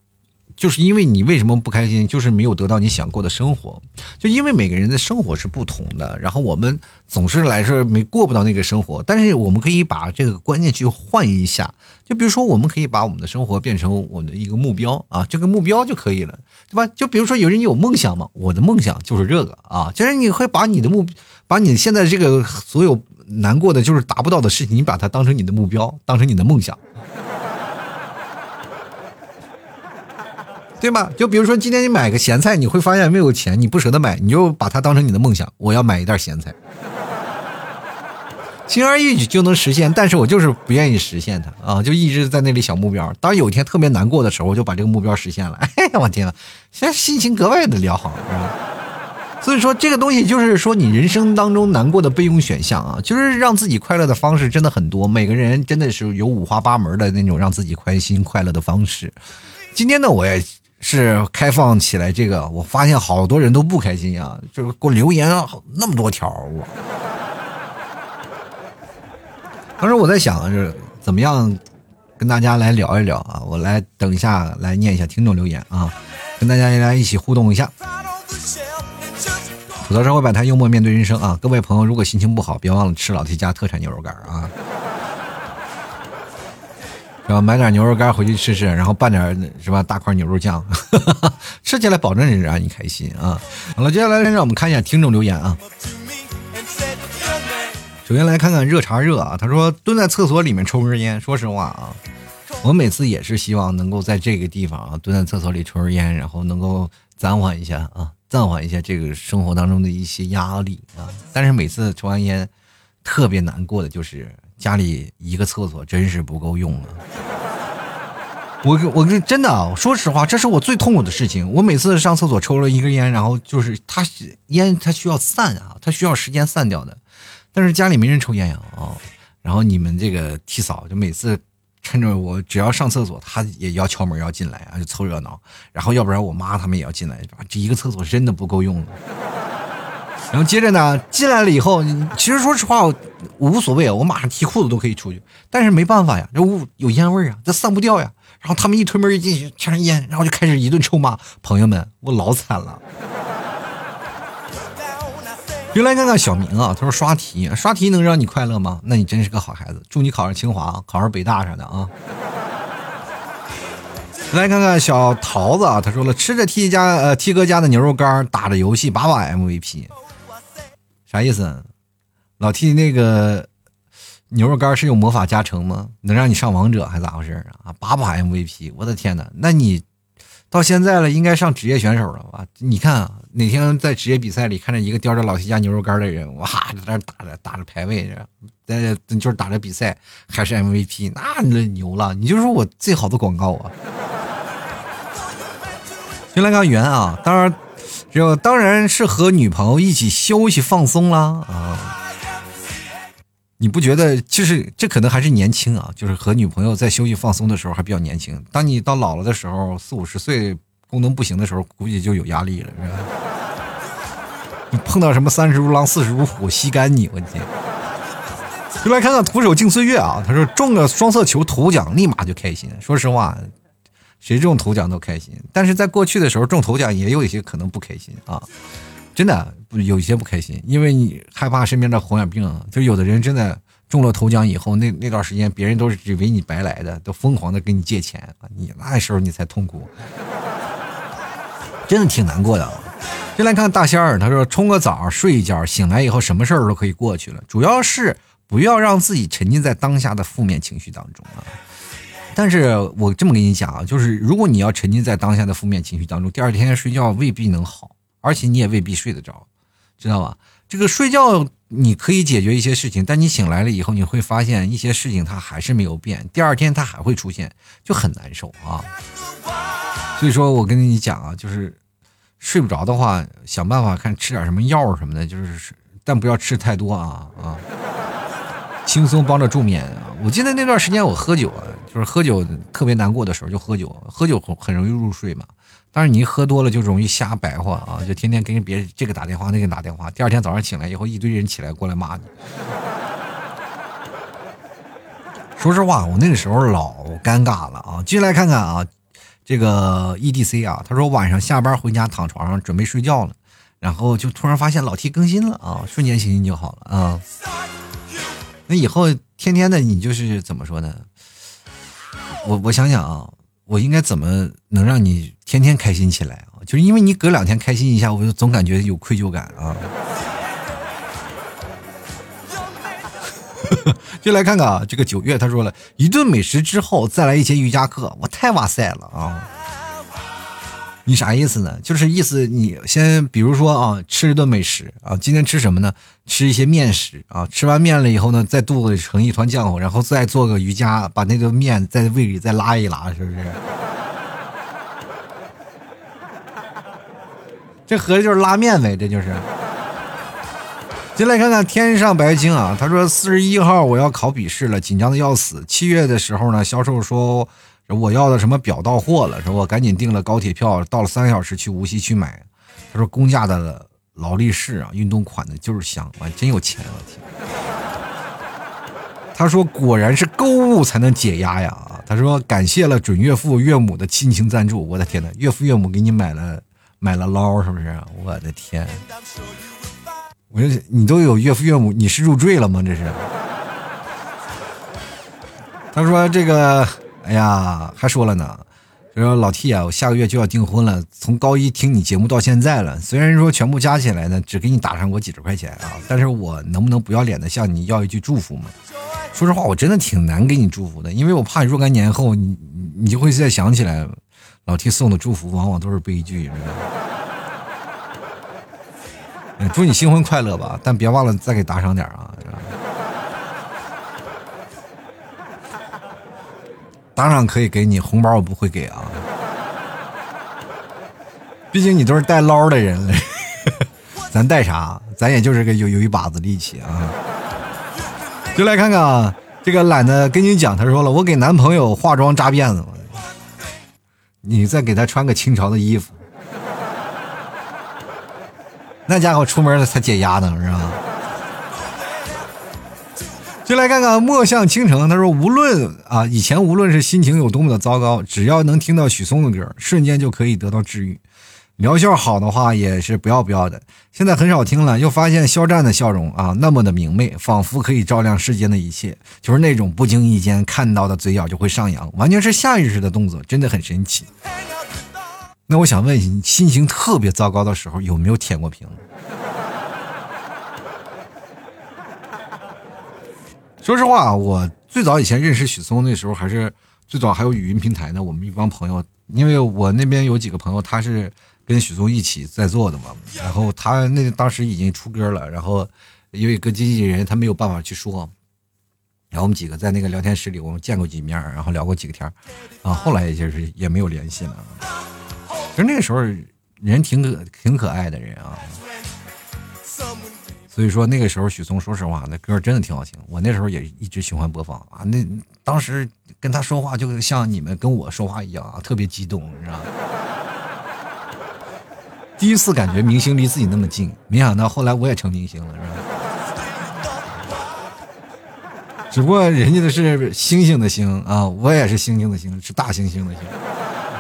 就是因为你为什么不开心，就是没有得到你想过的生活。就因为每个人的生活是不同的，然后我们总是来说没过不到那个生活。但是我们可以把这个观念去换一下，就比如说我们可以把我们的生活变成我们的一个目标啊，这个目标就可以了，对吧？就比如说有人有梦想嘛，我的梦想就是这个啊，就是你会把你的目，把你现在这个所有难过的就是达不到的事情，你把它当成你的目标，当成你的梦想。对吧？就比如说今天你买个咸菜，你会发现没有钱，你不舍得买，你就把它当成你的梦想。我要买一袋咸菜，轻而易举就能实现。但是我就是不愿意实现它啊，就一直在那里想目标。当有一天特别难过的时候，我就把这个目标实现了。哎呀，我天呐，现在心情格外的良好，所以说这个东西就是说你人生当中难过的备用选项啊，就是让自己快乐的方式真的很多。每个人真的是有五花八门的那种让自己开心快乐的方式。今天呢，我也。是开放起来，这个我发现好多人都不开心呀，就是给我留言那么多条我。当时我在想就是怎么样跟大家来聊一聊啊，我来等一下来念一下听众留言啊，跟大家来一起互动一下。吐槽社会百态，幽默面对人生啊，各位朋友，如果心情不好，别忘了吃老 T 家特产牛肉干啊。然后买点牛肉干回去吃吃，然后拌点是吧大块牛肉酱，吃起来保证让你开心啊！好了，接下来让我们看一下听众留言啊。首先来看看热茶热啊，他说蹲在厕所里面抽根烟。说实话啊，我每次也是希望能够在这个地方啊蹲在厕所里抽根烟，然后能够暂缓一下啊，暂缓一下这个生活当中的一些压力啊。但是每次抽完烟，特别难过的就是。家里一个厕所真是不够用了！我我跟真的说实话，这是我最痛苦的事情。我每次上厕所抽了一根烟，然后就是它烟它需要散啊，它需要时间散掉的。但是家里没人抽烟呀啊！然后你们这个替嫂就每次趁着我只要上厕所，他也要敲门要进来啊，就凑热闹。然后要不然我妈他们也要进来，这一个厕所真的不够用了。然后接着呢，进来了以后，其实说实话，我无所谓啊，我马上提裤子都可以出去。但是没办法呀，这屋有烟味啊，这散不掉呀。然后他们一推门一进去，全是烟，然后就开始一顿臭骂。朋友们，我老惨了。又来看看小明啊，他说刷题，刷题能让你快乐吗？那你真是个好孩子，祝你考上清华，考上北大啥的啊。来看看小桃子啊，他说了，吃着 T 家呃 T 哥家的牛肉干，打着游戏，把把 MVP。啥意思？老 T 那个牛肉干是有魔法加成吗？能让你上王者还咋回事啊？八把 MVP，我的天哪！那你到现在了，应该上职业选手了吧？你看啊，哪天在职业比赛里看着一个叼着老 T 家牛肉干的人，哇，在那打着打着排位，在就是打着比赛还是 MVP，那那牛了！你就是我最好的广告啊！先来看圆啊，当然，就当然是和女朋友一起休息放松啦啊。你不觉得就是这可能还是年轻啊？就是和女朋友在休息放松的时候还比较年轻。当你到老了的时候，四五十岁功能不行的时候，估计就有压力了，你碰到什么三十如狼，四十如虎，吸干你！我天！就来看看徒手进岁月啊！他说中了双色球头奖，立马就开心。说实话，谁中头奖都开心。但是在过去的时候，中头奖也有一些可能不开心啊。真的有一些不开心，因为你害怕身边的红眼病。就有的人真的中了头奖以后，那那段时间别人都是以为你白来的，都疯狂的跟你借钱！你那时候你才痛苦，真的挺难过的。先来看大仙儿，他说冲个澡，睡一觉，醒来以后什么事儿都可以过去了。主要是不要让自己沉浸在当下的负面情绪当中啊。但是我这么跟你讲啊，就是如果你要沉浸在当下的负面情绪当中，第二天睡觉未必能好。而且你也未必睡得着，知道吧？这个睡觉你可以解决一些事情，但你醒来了以后，你会发现一些事情它还是没有变，第二天它还会出现，就很难受啊。所以说我跟你讲啊，就是睡不着的话，想办法看吃点什么药什么的，就是但不要吃太多啊啊，轻松帮着助眠啊。我记得那段时间我喝酒啊，就是喝酒特别难过的时候就喝酒，喝酒很容易入睡嘛。但是你一喝多了就容易瞎白话啊，就天天跟别人这个打电话那个打电话，第二天早上醒来以后一堆人起来过来骂你。说实话，我那个时候老尴尬了啊。进来看看啊，这个 E D C 啊，他说晚上下班回家躺床上准备睡觉了，然后就突然发现老 T 更新了啊，瞬间心情就好了啊。那以后天天的你就是怎么说呢？我我想想啊。我应该怎么能让你天天开心起来啊？就是因为你隔两天开心一下，我就总感觉有愧疚感啊。就来看看啊，这个九月他说了一顿美食之后再来一节瑜伽课，我太哇塞了啊！你啥意思呢？就是意思你先比如说啊，吃一顿美食啊，今天吃什么呢？吃一些面食啊，吃完面了以后呢，在肚子里成一团浆糊，然后再做个瑜伽，把那个面在胃里再拉一拉，是不是？这合着就是拉面呗，这就是。进来看看天上白鲸啊，他说四十一号我要考笔试了，紧张的要死。七月的时候呢，销售说。我要的什么表到货了，是吧？我赶紧订了高铁票，到了三个小时去无锡去买。他说公价的劳力士啊，运动款的就是香，哇，真有钱！我天。他说果然是购物才能解压呀！他说感谢了准岳父岳母的亲情赞助。我的天呐，岳父岳母给你买了买了捞，是不是？我的天！我说你都有岳父岳母，你是入赘了吗？这是？他说这个。哎呀，还说了呢，说老 T 啊，我下个月就要订婚了。从高一听你节目到现在了，虽然说全部加起来呢，只给你打上过几十块钱啊，但是我能不能不要脸的向你要一句祝福嘛？说实话，我真的挺难给你祝福的，因为我怕若干年后你你就会再想起来，老 T 送的祝福往往都是悲剧。祝你新婚快乐吧，但别忘了再给打赏点啊。当然可以给你，红包我不会给啊。毕竟你都是带捞的人了，咱带啥？咱也就是个有有一把子力气啊。就来看看啊，这个懒得跟你讲，他说了，我给男朋友化妆扎辫子，你再给他穿个清朝的衣服，那家伙出门了才解压呢，是吧？就来看看墨向倾城，他说无论啊以前无论是心情有多么的糟糕，只要能听到许嵩的歌，瞬间就可以得到治愈。疗效好的话也是不要不要的。现在很少听了，又发现肖战的笑容啊那么的明媚，仿佛可以照亮世间的一切，就是那种不经意间看到的嘴角就会上扬，完全是下意识的动作，真的很神奇。那我想问你，心情特别糟糕的时候有没有舔过屏？说实话，我最早以前认识许嵩那时候，还是最早还有语音平台呢。我们一帮朋友，因为我那边有几个朋友，他是跟许嵩一起在做的嘛。然后他那当时已经出歌了，然后因为跟经纪人，他没有办法去说。然后我们几个在那个聊天室里，我们见过几面，然后聊过几个天啊。后来也就是也没有联系了。其实那个时候人挺可挺可爱的人啊。所以说那个时候许嵩，说实话，那歌真的挺好听。我那时候也一直循环播放啊。那当时跟他说话，就像你们跟我说话一样啊，特别激动，你知道吗？第一次感觉明星离自己那么近，没想到后来我也成明星了，是吧？只不过人家的是星星的星啊，我也是星星的星，是大猩猩的星。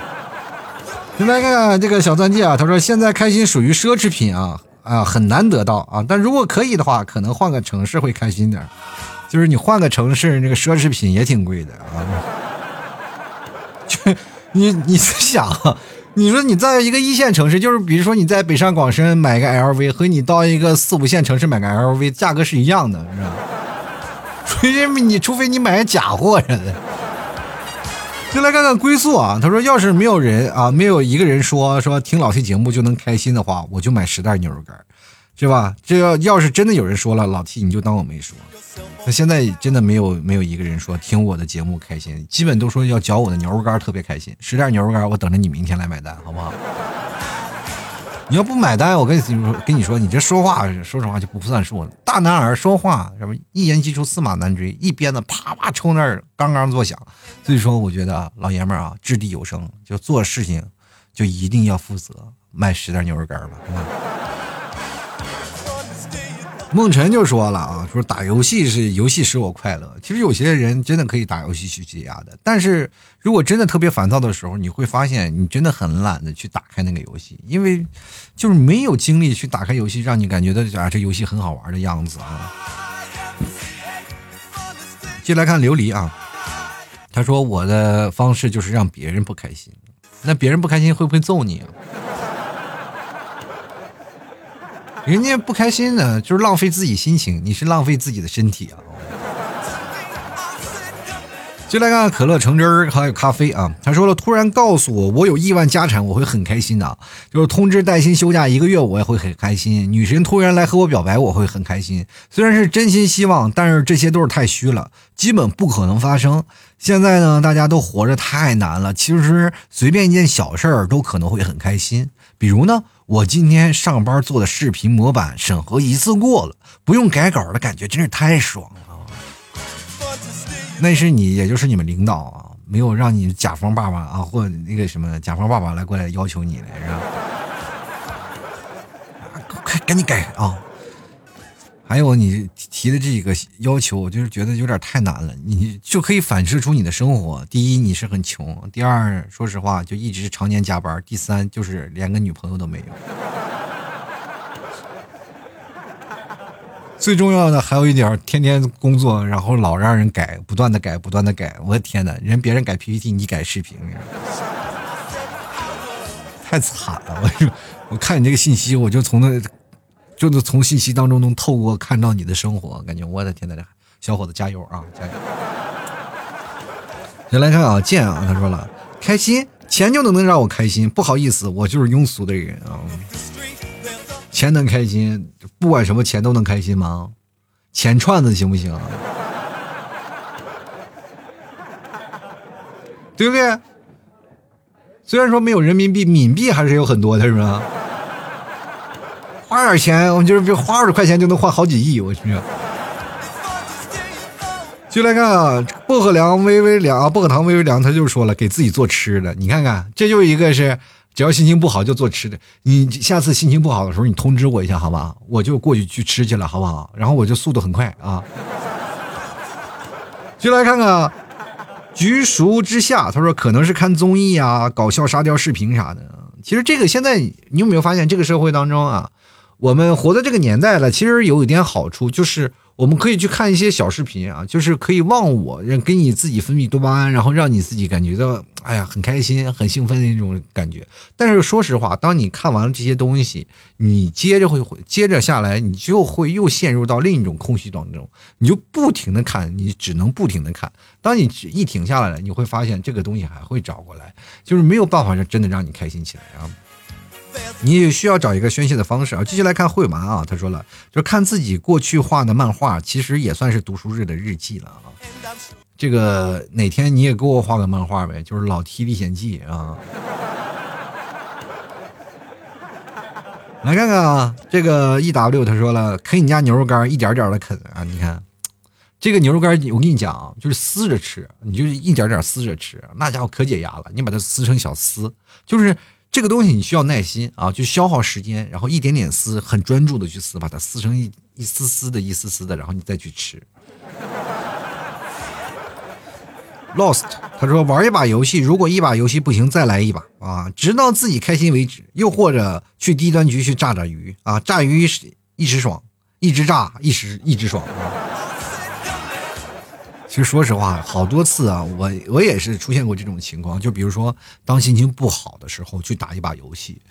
你来看看这个小钻戒啊，他说现在开心属于奢侈品啊。啊，很难得到啊！但如果可以的话，可能换个城市会开心点就是你换个城市，那个奢侈品也挺贵的啊。就 你你想，你说你在一个一线城市，就是比如说你在北上广深买个 LV，和你到一个四五线城市买个 LV，价格是一样的，是吧？除非你，除非你买假货似的。就来看看归宿啊，他说要是没有人啊，没有一个人说说听老 T 节目就能开心的话，我就买十袋牛肉干，是吧？这要要是真的有人说了，老 T 你就当我没说。那现在真的没有没有一个人说听我的节目开心，基本都说要嚼我的牛肉干特别开心。十袋牛肉干，我等着你明天来买单，好不好？你要不买单，我跟你说，跟你说，你这说话，说实话就不算数了。大男儿说话什么一言既出驷马难追，一鞭子啪啪抽那儿刚刚作响。所以说，我觉得老爷们儿啊，掷地有声，就做事情就一定要负责，卖十袋牛肉干吧。梦辰就说了啊，说打游戏是游戏使我快乐。其实有些人真的可以打游戏去解压的，但是如果真的特别烦躁的时候，你会发现你真的很懒得去打开那个游戏，因为就是没有精力去打开游戏，让你感觉到啊这游戏很好玩的样子啊。接来看琉璃啊，他说我的方式就是让别人不开心，那别人不开心会不会揍你啊？人家不开心呢，就是浪费自己心情，你是浪费自己的身体啊。就来看可乐橙汁儿还有咖啡啊。他说了，突然告诉我我有亿万家产，我会很开心的。就是通知带薪休假一个月，我也会很开心。女神突然来和我表白，我会很开心。虽然是真心希望，但是这些都是太虚了，基本不可能发生。现在呢，大家都活着太难了。其实随便一件小事儿都可能会很开心，比如呢。我今天上班做的视频模板审核一次过了，不用改稿的感觉真是太爽了。那是你，也就是你们领导啊，没有让你甲方爸爸啊，或那个什么甲方爸爸来过来要求你来，是吧？快赶紧改啊！还有你提的这几个要求，我就是觉得有点太难了。你就可以反射出你的生活：第一，你是很穷；第二，说实话，就一直常年加班；第三，就是连个女朋友都没有。最重要的还有一点，天天工作，然后老让人改，不断的改，不断的改。我的天哪，人别人改 PPT，你改视频，太惨了！我我看你这个信息，我就从那。就是从信息当中能透过看到你的生活，感觉我的天呐，小伙子加油啊，加油！先来看啊，剑啊，他说了，开心，钱就能能让我开心。不好意思，我就是庸俗的人啊。钱能开心，不管什么钱都能开心吗？钱串子行不行？对不对？虽然说没有人民币，冥币还是有很多的，是吧？花点钱，我们就是比花二十块钱就能换好几亿，我去。就来看啊，薄荷凉微微凉啊，薄荷糖微微凉，他就说了，给自己做吃的。你看看，这就一个是，只要心情不好就做吃的。你下次心情不好的时候，你通知我一下好吧，我就过去去吃去了，好不好？然后我就速度很快啊。就来看看，橘熟之下，他说可能是看综艺啊，搞笑沙雕视频啥的。其实这个现在你有没有发现，这个社会当中啊？我们活在这个年代了，其实有一点好处，就是我们可以去看一些小视频啊，就是可以忘我，让给你自己分泌多巴胺，然后让你自己感觉到，哎呀，很开心、很兴奋的那种感觉。但是说实话，当你看完了这些东西，你接着会接着下来，你就会又陷入到另一种空虚当中，你就不停的看，你只能不停的看。当你一停下来了，你会发现这个东西还会找过来，就是没有办法让真的让你开心起来啊。你也需要找一个宣泄的方式啊！继续来看会玩啊，他说了，就是看自己过去画的漫画，其实也算是读书日的日记了啊。这个哪天你也给我画个漫画呗，就是《老 T 历险记》啊。来看看啊，这个 E W 他说了，啃你家牛肉干，一点点的啃啊。你看，这个牛肉干，我跟你讲啊，就是撕着吃，你就一点点撕着吃，那家伙可解压了。你把它撕成小丝，就是。这个东西你需要耐心啊，就消耗时间，然后一点点撕，很专注的去撕，把它撕成一一丝丝的、一丝丝的，然后你再去吃。Lost，他说玩一把游戏，如果一把游戏不行，再来一把啊，直到自己开心为止。又或者去低端局去炸炸鱼啊，炸鱼一时爽，一直炸一时一直爽。其实说实话，好多次啊，我我也是出现过这种情况。就比如说，当心情不好的时候，去打一把游戏。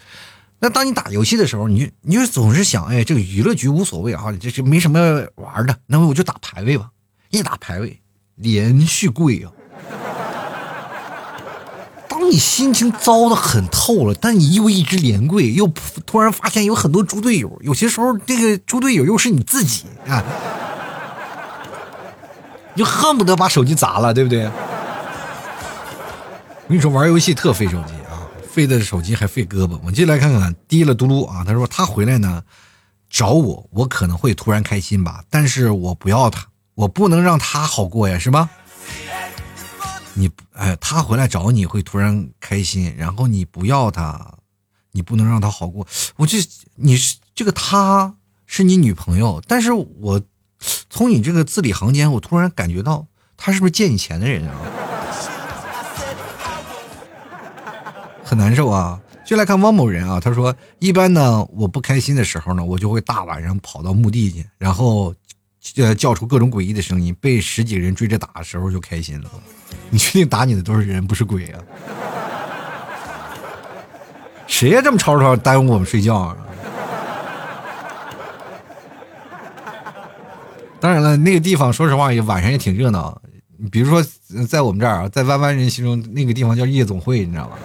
那当你打游戏的时候，你就你就总是想，哎，这个娱乐局无所谓啊，这这没什么玩的，那么我就打排位吧。一打排位，连续跪啊！当你心情糟的很透了，但你又一直连跪，又突然发现有很多猪队友，有些时候这个猪队友又是你自己啊。你就恨不得把手机砸了，对不对？我跟你说，玩游戏特费手机啊，费的手机还费胳膊。我进来看看，滴了嘟噜啊。他说他回来呢，找我，我可能会突然开心吧，但是我不要他，我不能让他好过呀，是吧？你哎，他回来找你会突然开心，然后你不要他，你不能让他好过。我这你是这个他是你女朋友，但是我。从你这个字里行间，我突然感觉到他是不是借你钱的人啊？很难受啊！就来看汪某人啊，他说：一般呢，我不开心的时候呢，我就会大晚上跑到墓地去，然后呃叫出各种诡异的声音，被十几个人追着打的时候就开心了。你确定打你的都是人，不是鬼啊？谁呀这么吵吵耽误我们睡觉啊？当然了，那个地方说实话也晚上也挺热闹。比如说，在我们这儿，在弯弯人心中，那个地方叫夜总会，你知道吗？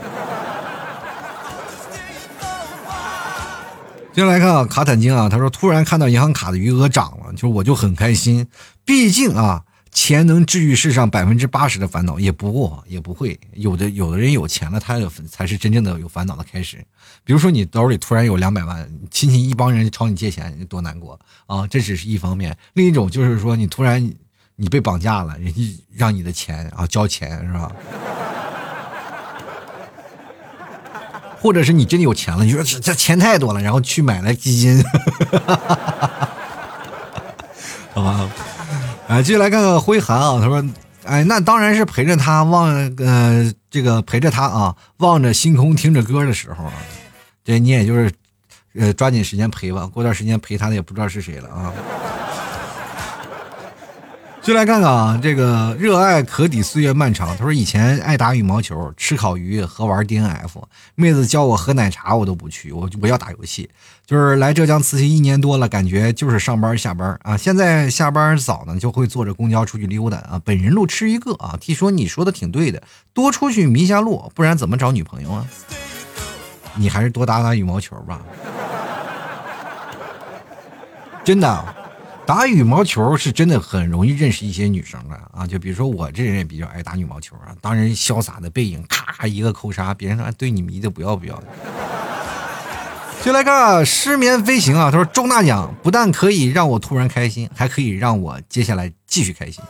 接下来看啊，卡坦金啊，他说突然看到银行卡的余额涨了，就是我就很开心，毕竟啊。钱能治愈世上百分之八十的烦恼，也不过也不会有的。有的人有钱了，他有才是真正的有烦恼的开始。比如说，你兜里突然有两百万，亲戚一帮人朝你借钱，多难过啊！这只是一方面，另一种就是说，你突然你被绑架了，人家让你的钱啊交钱是吧？或者是你真的有钱了，你说这这钱太多了，然后去买了基金，好 吧？啊，继续来看看辉寒啊，他说：“哎，那当然是陪着他望，呃，这个陪着他啊，望着星空，听着歌的时候啊，这你也就是，呃，抓紧时间陪吧，过段时间陪他的也不知道是谁了啊。”就来看看啊，这个热爱可抵岁月漫长。他说以前爱打羽毛球、吃烤鱼和玩 DNF，妹子叫我喝奶茶我都不去，我我要打游戏。就是来浙江慈溪一年多了，感觉就是上班下班啊。现在下班早呢，就会坐着公交出去溜达啊。本人路痴一个啊。听说你说的挺对的，多出去迷下路，不然怎么找女朋友啊？你还是多打打羽毛球吧，真的。打羽毛球是真的很容易认识一些女生的啊！就比如说我这人也比较爱打羽毛球啊，当人潇洒的背影，咔一个扣杀，别人说对你迷的不要不要的。就来看失眠飞行啊，他说中大奖不但可以让我突然开心，还可以让我接下来继续开心。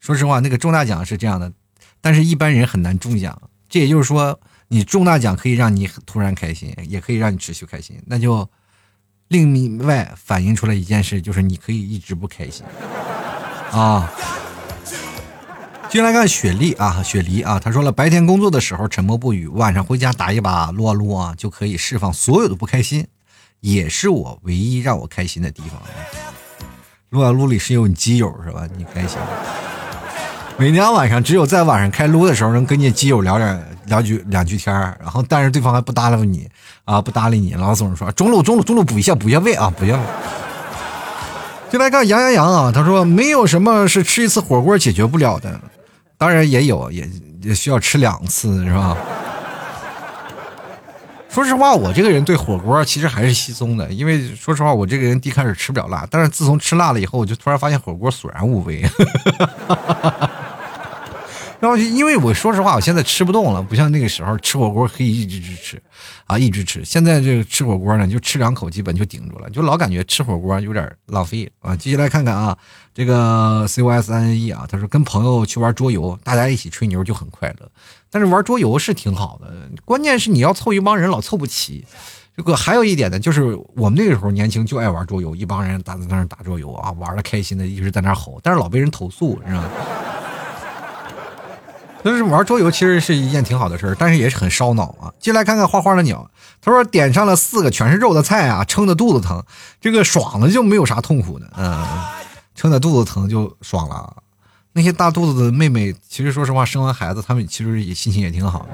说实话，那个中大奖是这样的，但是一般人很难中奖。这也就是说，你中大奖可以让你突然开心，也可以让你持续开心，那就。另外反映出来一件事，就是你可以一直不开心啊。接来看雪莉啊，雪梨啊，他说了，白天工作的时候沉默不语，晚上回家打一把撸啊撸啊，就可以释放所有的不开心，也是我唯一让我开心的地方。撸啊撸里是有你基友是吧？你开心。每天晚上只有在晚上开撸的时候能跟你基友聊点两句两句天然后但是对方还不搭理你啊，不搭理你，老总说中路中路中路补一下补一下位啊，补一下。就来看杨洋洋啊，他说没有什么是吃一次火锅解决不了的，当然也有，也也需要吃两次是吧？说实话，我这个人对火锅其实还是稀松的，因为说实话，我这个人一开始吃不了辣，但是自从吃辣了以后，我就突然发现火锅索然无味。然后，因为我说实话，我现在吃不动了，不像那个时候吃火锅可以一直吃，啊，一直吃。现在这个吃火锅呢，就吃两口基本就顶住了，就老感觉吃火锅有点浪费啊。接下来看看啊，这个 C O S N E 啊，他说跟朋友去玩桌游，大家一起吹牛就很快乐。但是玩桌游是挺好的，关键是你要凑一帮人老凑不齐。这个还有一点呢，就是我们那个时候年轻就爱玩桌游，一帮人打在那儿打桌游啊，玩的开心的，一直在那吼，但是老被人投诉，你知道吗？但是玩桌游其实是一件挺好的事儿，但是也是很烧脑啊。进来看看画画的鸟，他说点上了四个全是肉的菜啊，撑的肚子疼。这个爽了就没有啥痛苦的，嗯，撑的肚子疼就爽了。那些大肚子的妹妹，其实说实话，生完孩子，她们其实也心情也挺好。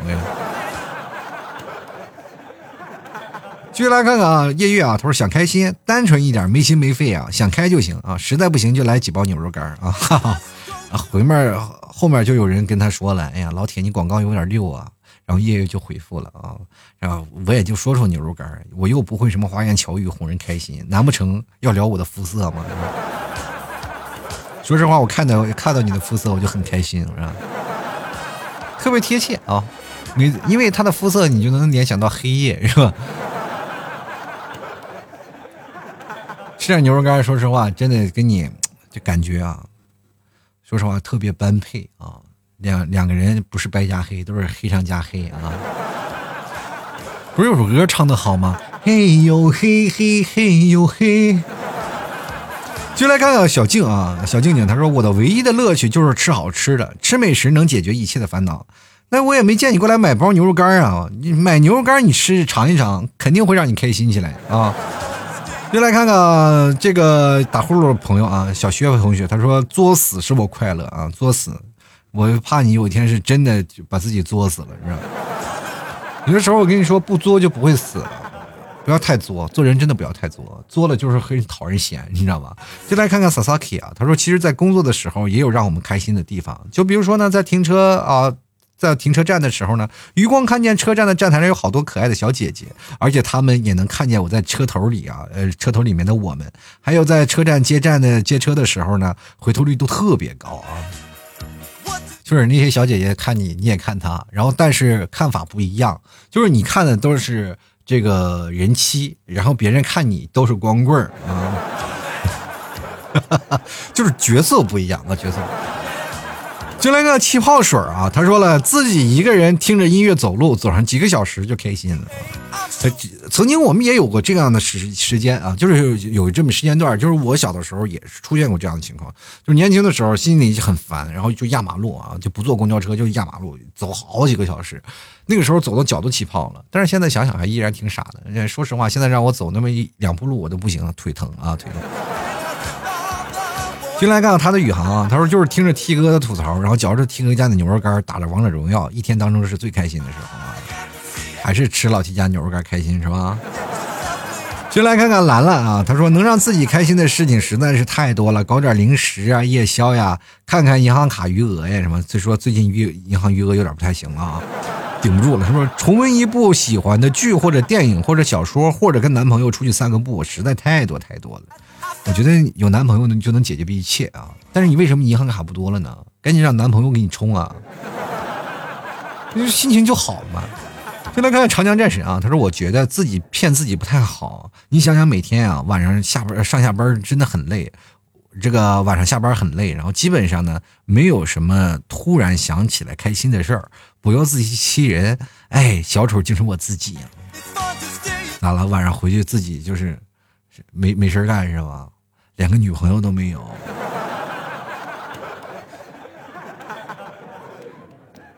继续来看看啊，夜月啊，他说想开心，单纯一点，没心没肺啊，想开就行啊，实在不行就来几包牛肉干啊，哈哈，啊，回面。后面就有人跟他说了：“哎呀，老铁，你广告有点溜啊。”然后叶叶就回复了啊，然后我也就说说牛肉干，我又不会什么花言巧语哄人开心，难不成要聊我的肤色吗？说实话，我看到看到你的肤色，我就很开心，是吧？特别贴切啊，你因为他的肤色，你就能联想到黑夜，是吧？吃点牛肉干，说实话，真的跟你就感觉啊。说实话，特别般配啊，两两个人不是白加黑，都是黑上加黑啊。不是有首歌唱的好吗？嘿呦嘿嘿嘿呦嘿。就来看看小静啊，小静静她说：“我的唯一的乐趣就是吃好吃的，吃美食能解决一切的烦恼。”那我也没见你过来买包牛肉干啊，你买牛肉干你吃尝一尝，肯定会让你开心起来啊。又来看看这个打呼噜的朋友啊，小薛同学，他说作死使我快乐啊，作死，我怕你有一天是真的把自己作死了，是吧？有的时候我跟你说，不作就不会死，不要太作，做人真的不要太作，作了就是很讨人嫌，你知道吧？就来看看 Sasaki 啊，他说其实，在工作的时候也有让我们开心的地方，就比如说呢，在停车啊。在停车站的时候呢，余光看见车站的站台上有好多可爱的小姐姐，而且他们也能看见我在车头里啊，呃，车头里面的我们，还有在车站接站的接车的时候呢，回头率都特别高啊。就是那些小姐姐看你，你也看她，然后但是看法不一样，就是你看的都是这个人妻，然后别人看你都是光棍儿啊，就是角色不一样啊，角色。就来个气泡水啊！他说了，自己一个人听着音乐走路，走上几个小时就开心了。曾经我们也有过这样的时时间啊，就是有这么时间段，就是我小的时候也是出现过这样的情况，就是年轻的时候心里很烦，然后就压马路啊，就不坐公交车，就压马路走好几个小时。那个时候走的脚都起泡了，但是现在想想还依然挺傻的。说实话，现在让我走那么一两步路我都不行，腿疼啊，腿疼。进来看看他的宇航啊，他说就是听着 T 哥的吐槽，然后嚼着 T 哥家的牛肉干，打着王者荣耀，一天当中是最开心的时候啊，还是吃老 T 家牛肉干开心是吧？进来看看兰兰啊，他说能让自己开心的事情实在是太多了，搞点零食啊，夜宵呀，看看银行卡余额呀什么。所以说最近余银行余额有点不太行了啊，顶不住了。他说重温一部喜欢的剧或者电影或者小说，或者跟男朋友出去散个步，实在太多太多了。我觉得有男朋友呢就能解决一切啊！但是你为什么银行卡不多了呢？赶紧让男朋友给你充啊！就是心情就好了嘛。先来看看长江战神啊，他说：“我觉得自己骗自己不太好。你想想，每天啊晚上下班上下班真的很累，这个晚上下班很累，然后基本上呢没有什么突然想起来开心的事儿，不要自欺欺人。哎，小丑就是我自己。咋了？晚上回去自己就是没没事干是吧？”连个女朋友都没有，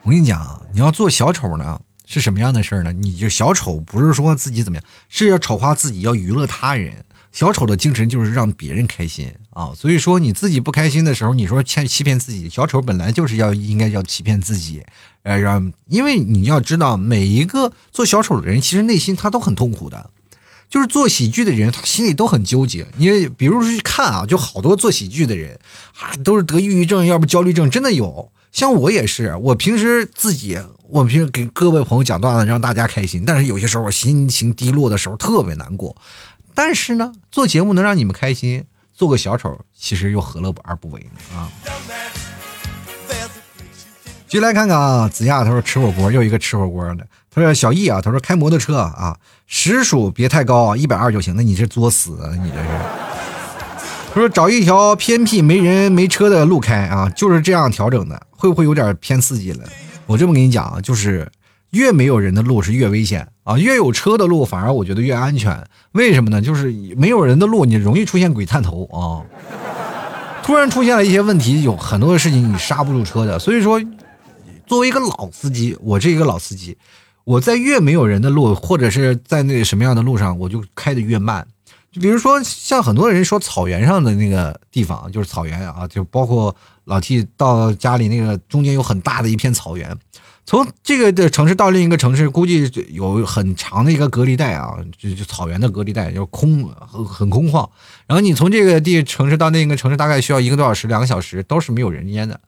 我跟你讲，你要做小丑呢，是什么样的事儿呢？你就小丑不是说自己怎么样，是要丑化自己，要娱乐他人。小丑的精神就是让别人开心啊，所以说你自己不开心的时候，你说骗欺骗自己，小丑本来就是要应该要欺骗自己，呃，让因为你要知道，每一个做小丑的人，其实内心他都很痛苦的，就是做喜剧的人，他心里都很纠结。因为比如说去看啊，就好多做喜剧的人啊，都是得抑郁症，要不焦虑症，真的有。像我也是，我平时自己，我平时给各位朋友讲段子，让大家开心，但是有些时候我心情低落的时候特别难过。但是呢，做节目能让你们开心，做个小丑其实又何乐而不为呢？啊！继续来看看啊，子亚他说吃火锅，又一个吃火锅的。他说小易啊，他说开摩托车啊，时速别太高，一百二就行。那你这作死，你这是？他说找一条偏僻没人没车的路开啊，就是这样调整的，会不会有点偏刺激了？我这么跟你讲啊，就是。越没有人的路是越危险啊，越有车的路反而我觉得越安全。为什么呢？就是没有人的路，你容易出现鬼探头啊。突然出现了一些问题，有很多的事情你刹不住车的。所以说，作为一个老司机，我这一个老司机，我在越没有人的路，或者是在那什么样的路上，我就开的越慢。就比如说，像很多人说草原上的那个地方，就是草原啊，就包括老 T 到家里那个中间有很大的一片草原。从这个的城市到另一个城市，估计有很长的一个隔离带啊，就就草原的隔离带，就空很很空旷。然后你从这个地城市到另一个城市，大概需要一个多小时、两个小时，都是没有人烟的。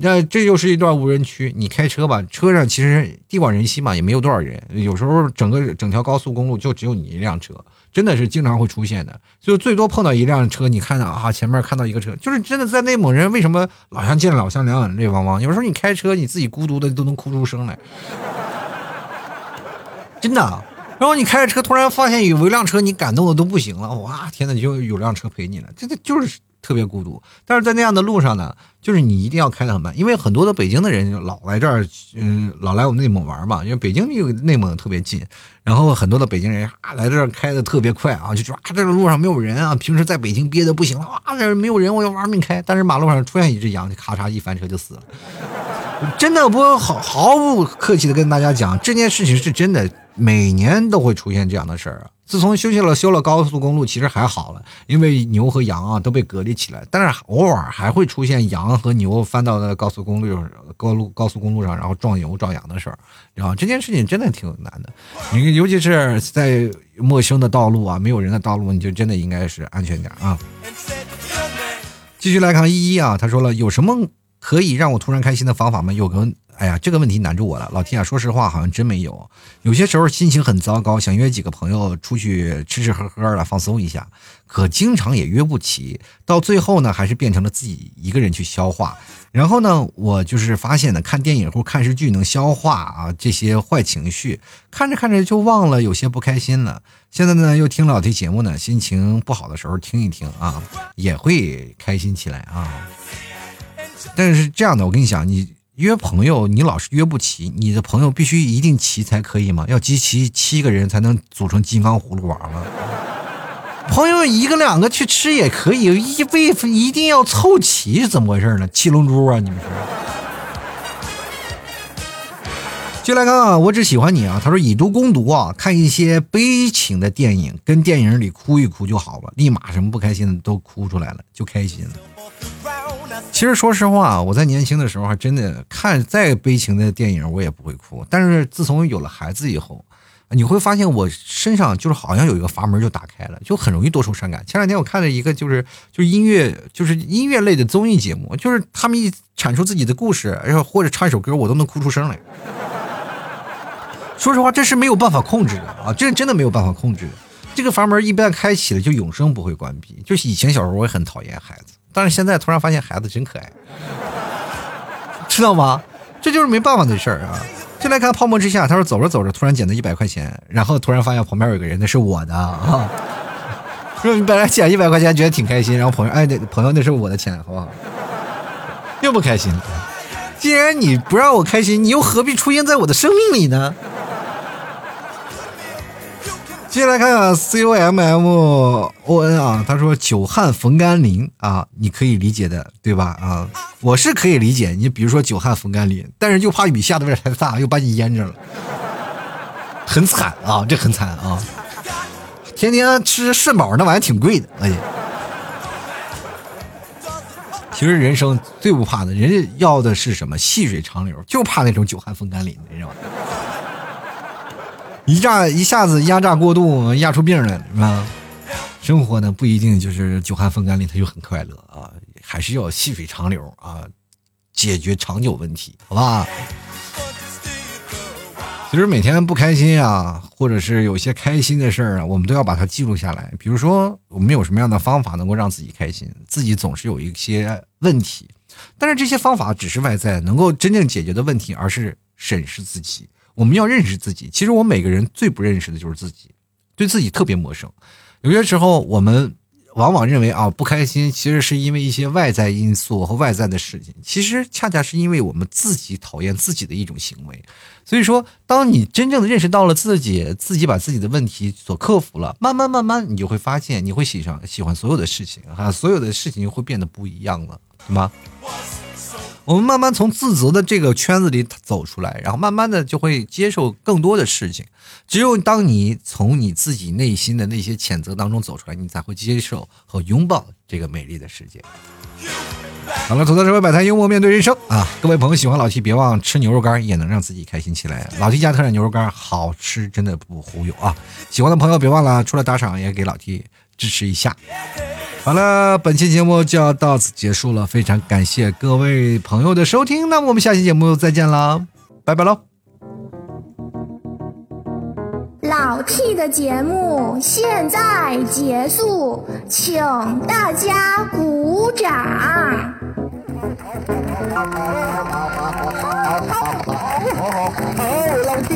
那这又是一段无人区，你开车吧，车上其实地广人稀嘛，也没有多少人。有时候整个整条高速公路就只有你一辆车。真的是经常会出现的，就最多碰到一辆车，你看到啊，前面看到一个车，就是真的在内蒙人为什么老乡见老乡两眼泪汪汪？有时候你开车，你自己孤独的都能哭出声来，真的。然后你开着车，突然发现有一辆车，你感动的都不行了，哇，天呐，就有辆车陪你了，这这就是。特别孤独，但是在那样的路上呢，就是你一定要开得很慢，因为很多的北京的人老来这儿，嗯，老来我们内蒙玩嘛，因为北京离内蒙特别近，然后很多的北京人啊来这儿开的特别快啊，就说啊这个路上没有人啊，平时在北京憋的不行了，啊这没有人我要玩命开，但是马路上出现一只羊，咔嚓一翻车就死了，真的不毫毫不客气的跟大家讲，这件事情是真的，每年都会出现这样的事儿啊。自从修起了修了高速公路，其实还好了，因为牛和羊啊都被隔离起来。但是偶尔还会出现羊和牛翻到那高速公路高路高速公路上，然后撞牛撞羊的事儿。然后这件事情真的挺难的，你尤其是在陌生的道路啊，没有人的道路，你就真的应该是安全点啊。继续来看依依啊，他说了，有什么可以让我突然开心的方法吗？有个。哎呀，这个问题难住我了，老天啊！说实话，好像真没有。有些时候心情很糟糕，想约几个朋友出去吃吃喝喝的放松一下，可经常也约不齐。到最后呢，还是变成了自己一个人去消化。然后呢，我就是发现呢，看电影或看视剧能消化啊这些坏情绪，看着看着就忘了，有些不开心了。现在呢，又听老 T 节目呢，心情不好的时候听一听啊，也会开心起来啊。但是这样的，我跟你讲，你。约朋友，你老是约不齐，你的朋友必须一定齐才可以吗？要集齐七个人才能组成金刚葫芦娃吗？朋友一个两个去吃也可以，一为一定要凑齐是怎么回事呢？七龙珠啊，你们说？就来看看，我只喜欢你啊！他说以毒攻毒啊，看一些悲情的电影，跟电影里哭一哭就好了，立马什么不开心的都哭出来了，就开心了。其实说实话，我在年轻的时候还真的看再悲情的电影，我也不会哭。但是自从有了孩子以后，你会发现我身上就是好像有一个阀门就打开了，就很容易多愁善感。前两天我看了一个就是就是音乐就是音乐类的综艺节目，就是他们一阐述自己的故事，然后或者唱一首歌，我都能哭出声来。说实话，这是没有办法控制的啊，这真的没有办法控制。这个阀门一旦开启了，就永生不会关闭。就是以前小时候我也很讨厌孩子。但是现在突然发现孩子真可爱，知道吗？这就是没办法的事儿啊！进来看泡沫之夏，他说走着走着突然捡到一百块钱，然后突然发现旁边有个人，那是我的啊！说你本来捡一百块钱觉得挺开心，然后朋友哎，那朋友那是我的钱，好不好？又不开心。既然你不让我开心，你又何必出现在我的生命里呢？接下来看看 C O M M O N 啊，他说久旱逢甘霖啊，你可以理解的，对吧？啊，我是可以理解。你比如说久旱逢甘霖，但是就怕雨下的有点太大，又把你淹着了，很惨啊，这很惨啊。天天吃肾宝那玩意挺贵的，哎呀。其实人生最不怕的，人家要的是什么？细水长流，就怕那种久旱逢甘霖的，你知道吗？一炸一下子压榨过度，压出病来，是吧？生活呢不一定就是久旱风甘霖，它就很快乐啊，还是要细水长流啊，解决长久问题，好吧？其实每天不开心啊，或者是有些开心的事儿啊，我们都要把它记录下来。比如说，我们有什么样的方法能够让自己开心？自己总是有一些问题，但是这些方法只是外在能够真正解决的问题，而是审视自己。我们要认识自己。其实我每个人最不认识的就是自己，对自己特别陌生。有些时候我们。往往认为啊不开心，其实是因为一些外在因素和外在的事情，其实恰恰是因为我们自己讨厌自己的一种行为。所以说，当你真正的认识到了自己，自己把自己的问题所克服了，慢慢慢慢，你就会发现，你会喜上喜欢所有的事情啊，所有的事情会变得不一样了，对吗？我们慢慢从自责的这个圈子里走出来，然后慢慢的就会接受更多的事情。只有当你从你自己内心的那些谴责当中走出来，你才会接受和拥抱这个美丽的世界。好了，吐槽社会百态，幽默面对人生啊！各位朋友喜欢老 T，别忘吃牛肉干，也能让自己开心起来。老 T 家特产牛肉干好吃，真的不忽悠啊！喜欢的朋友别忘了，除了打赏也给老 T 支持一下。好了，本期节目就要到此结束了，非常感谢各位朋友的收听，那我们下期节目再见了，拜拜喽。老 t 的节目现在结束，请大家鼓掌。好老弟。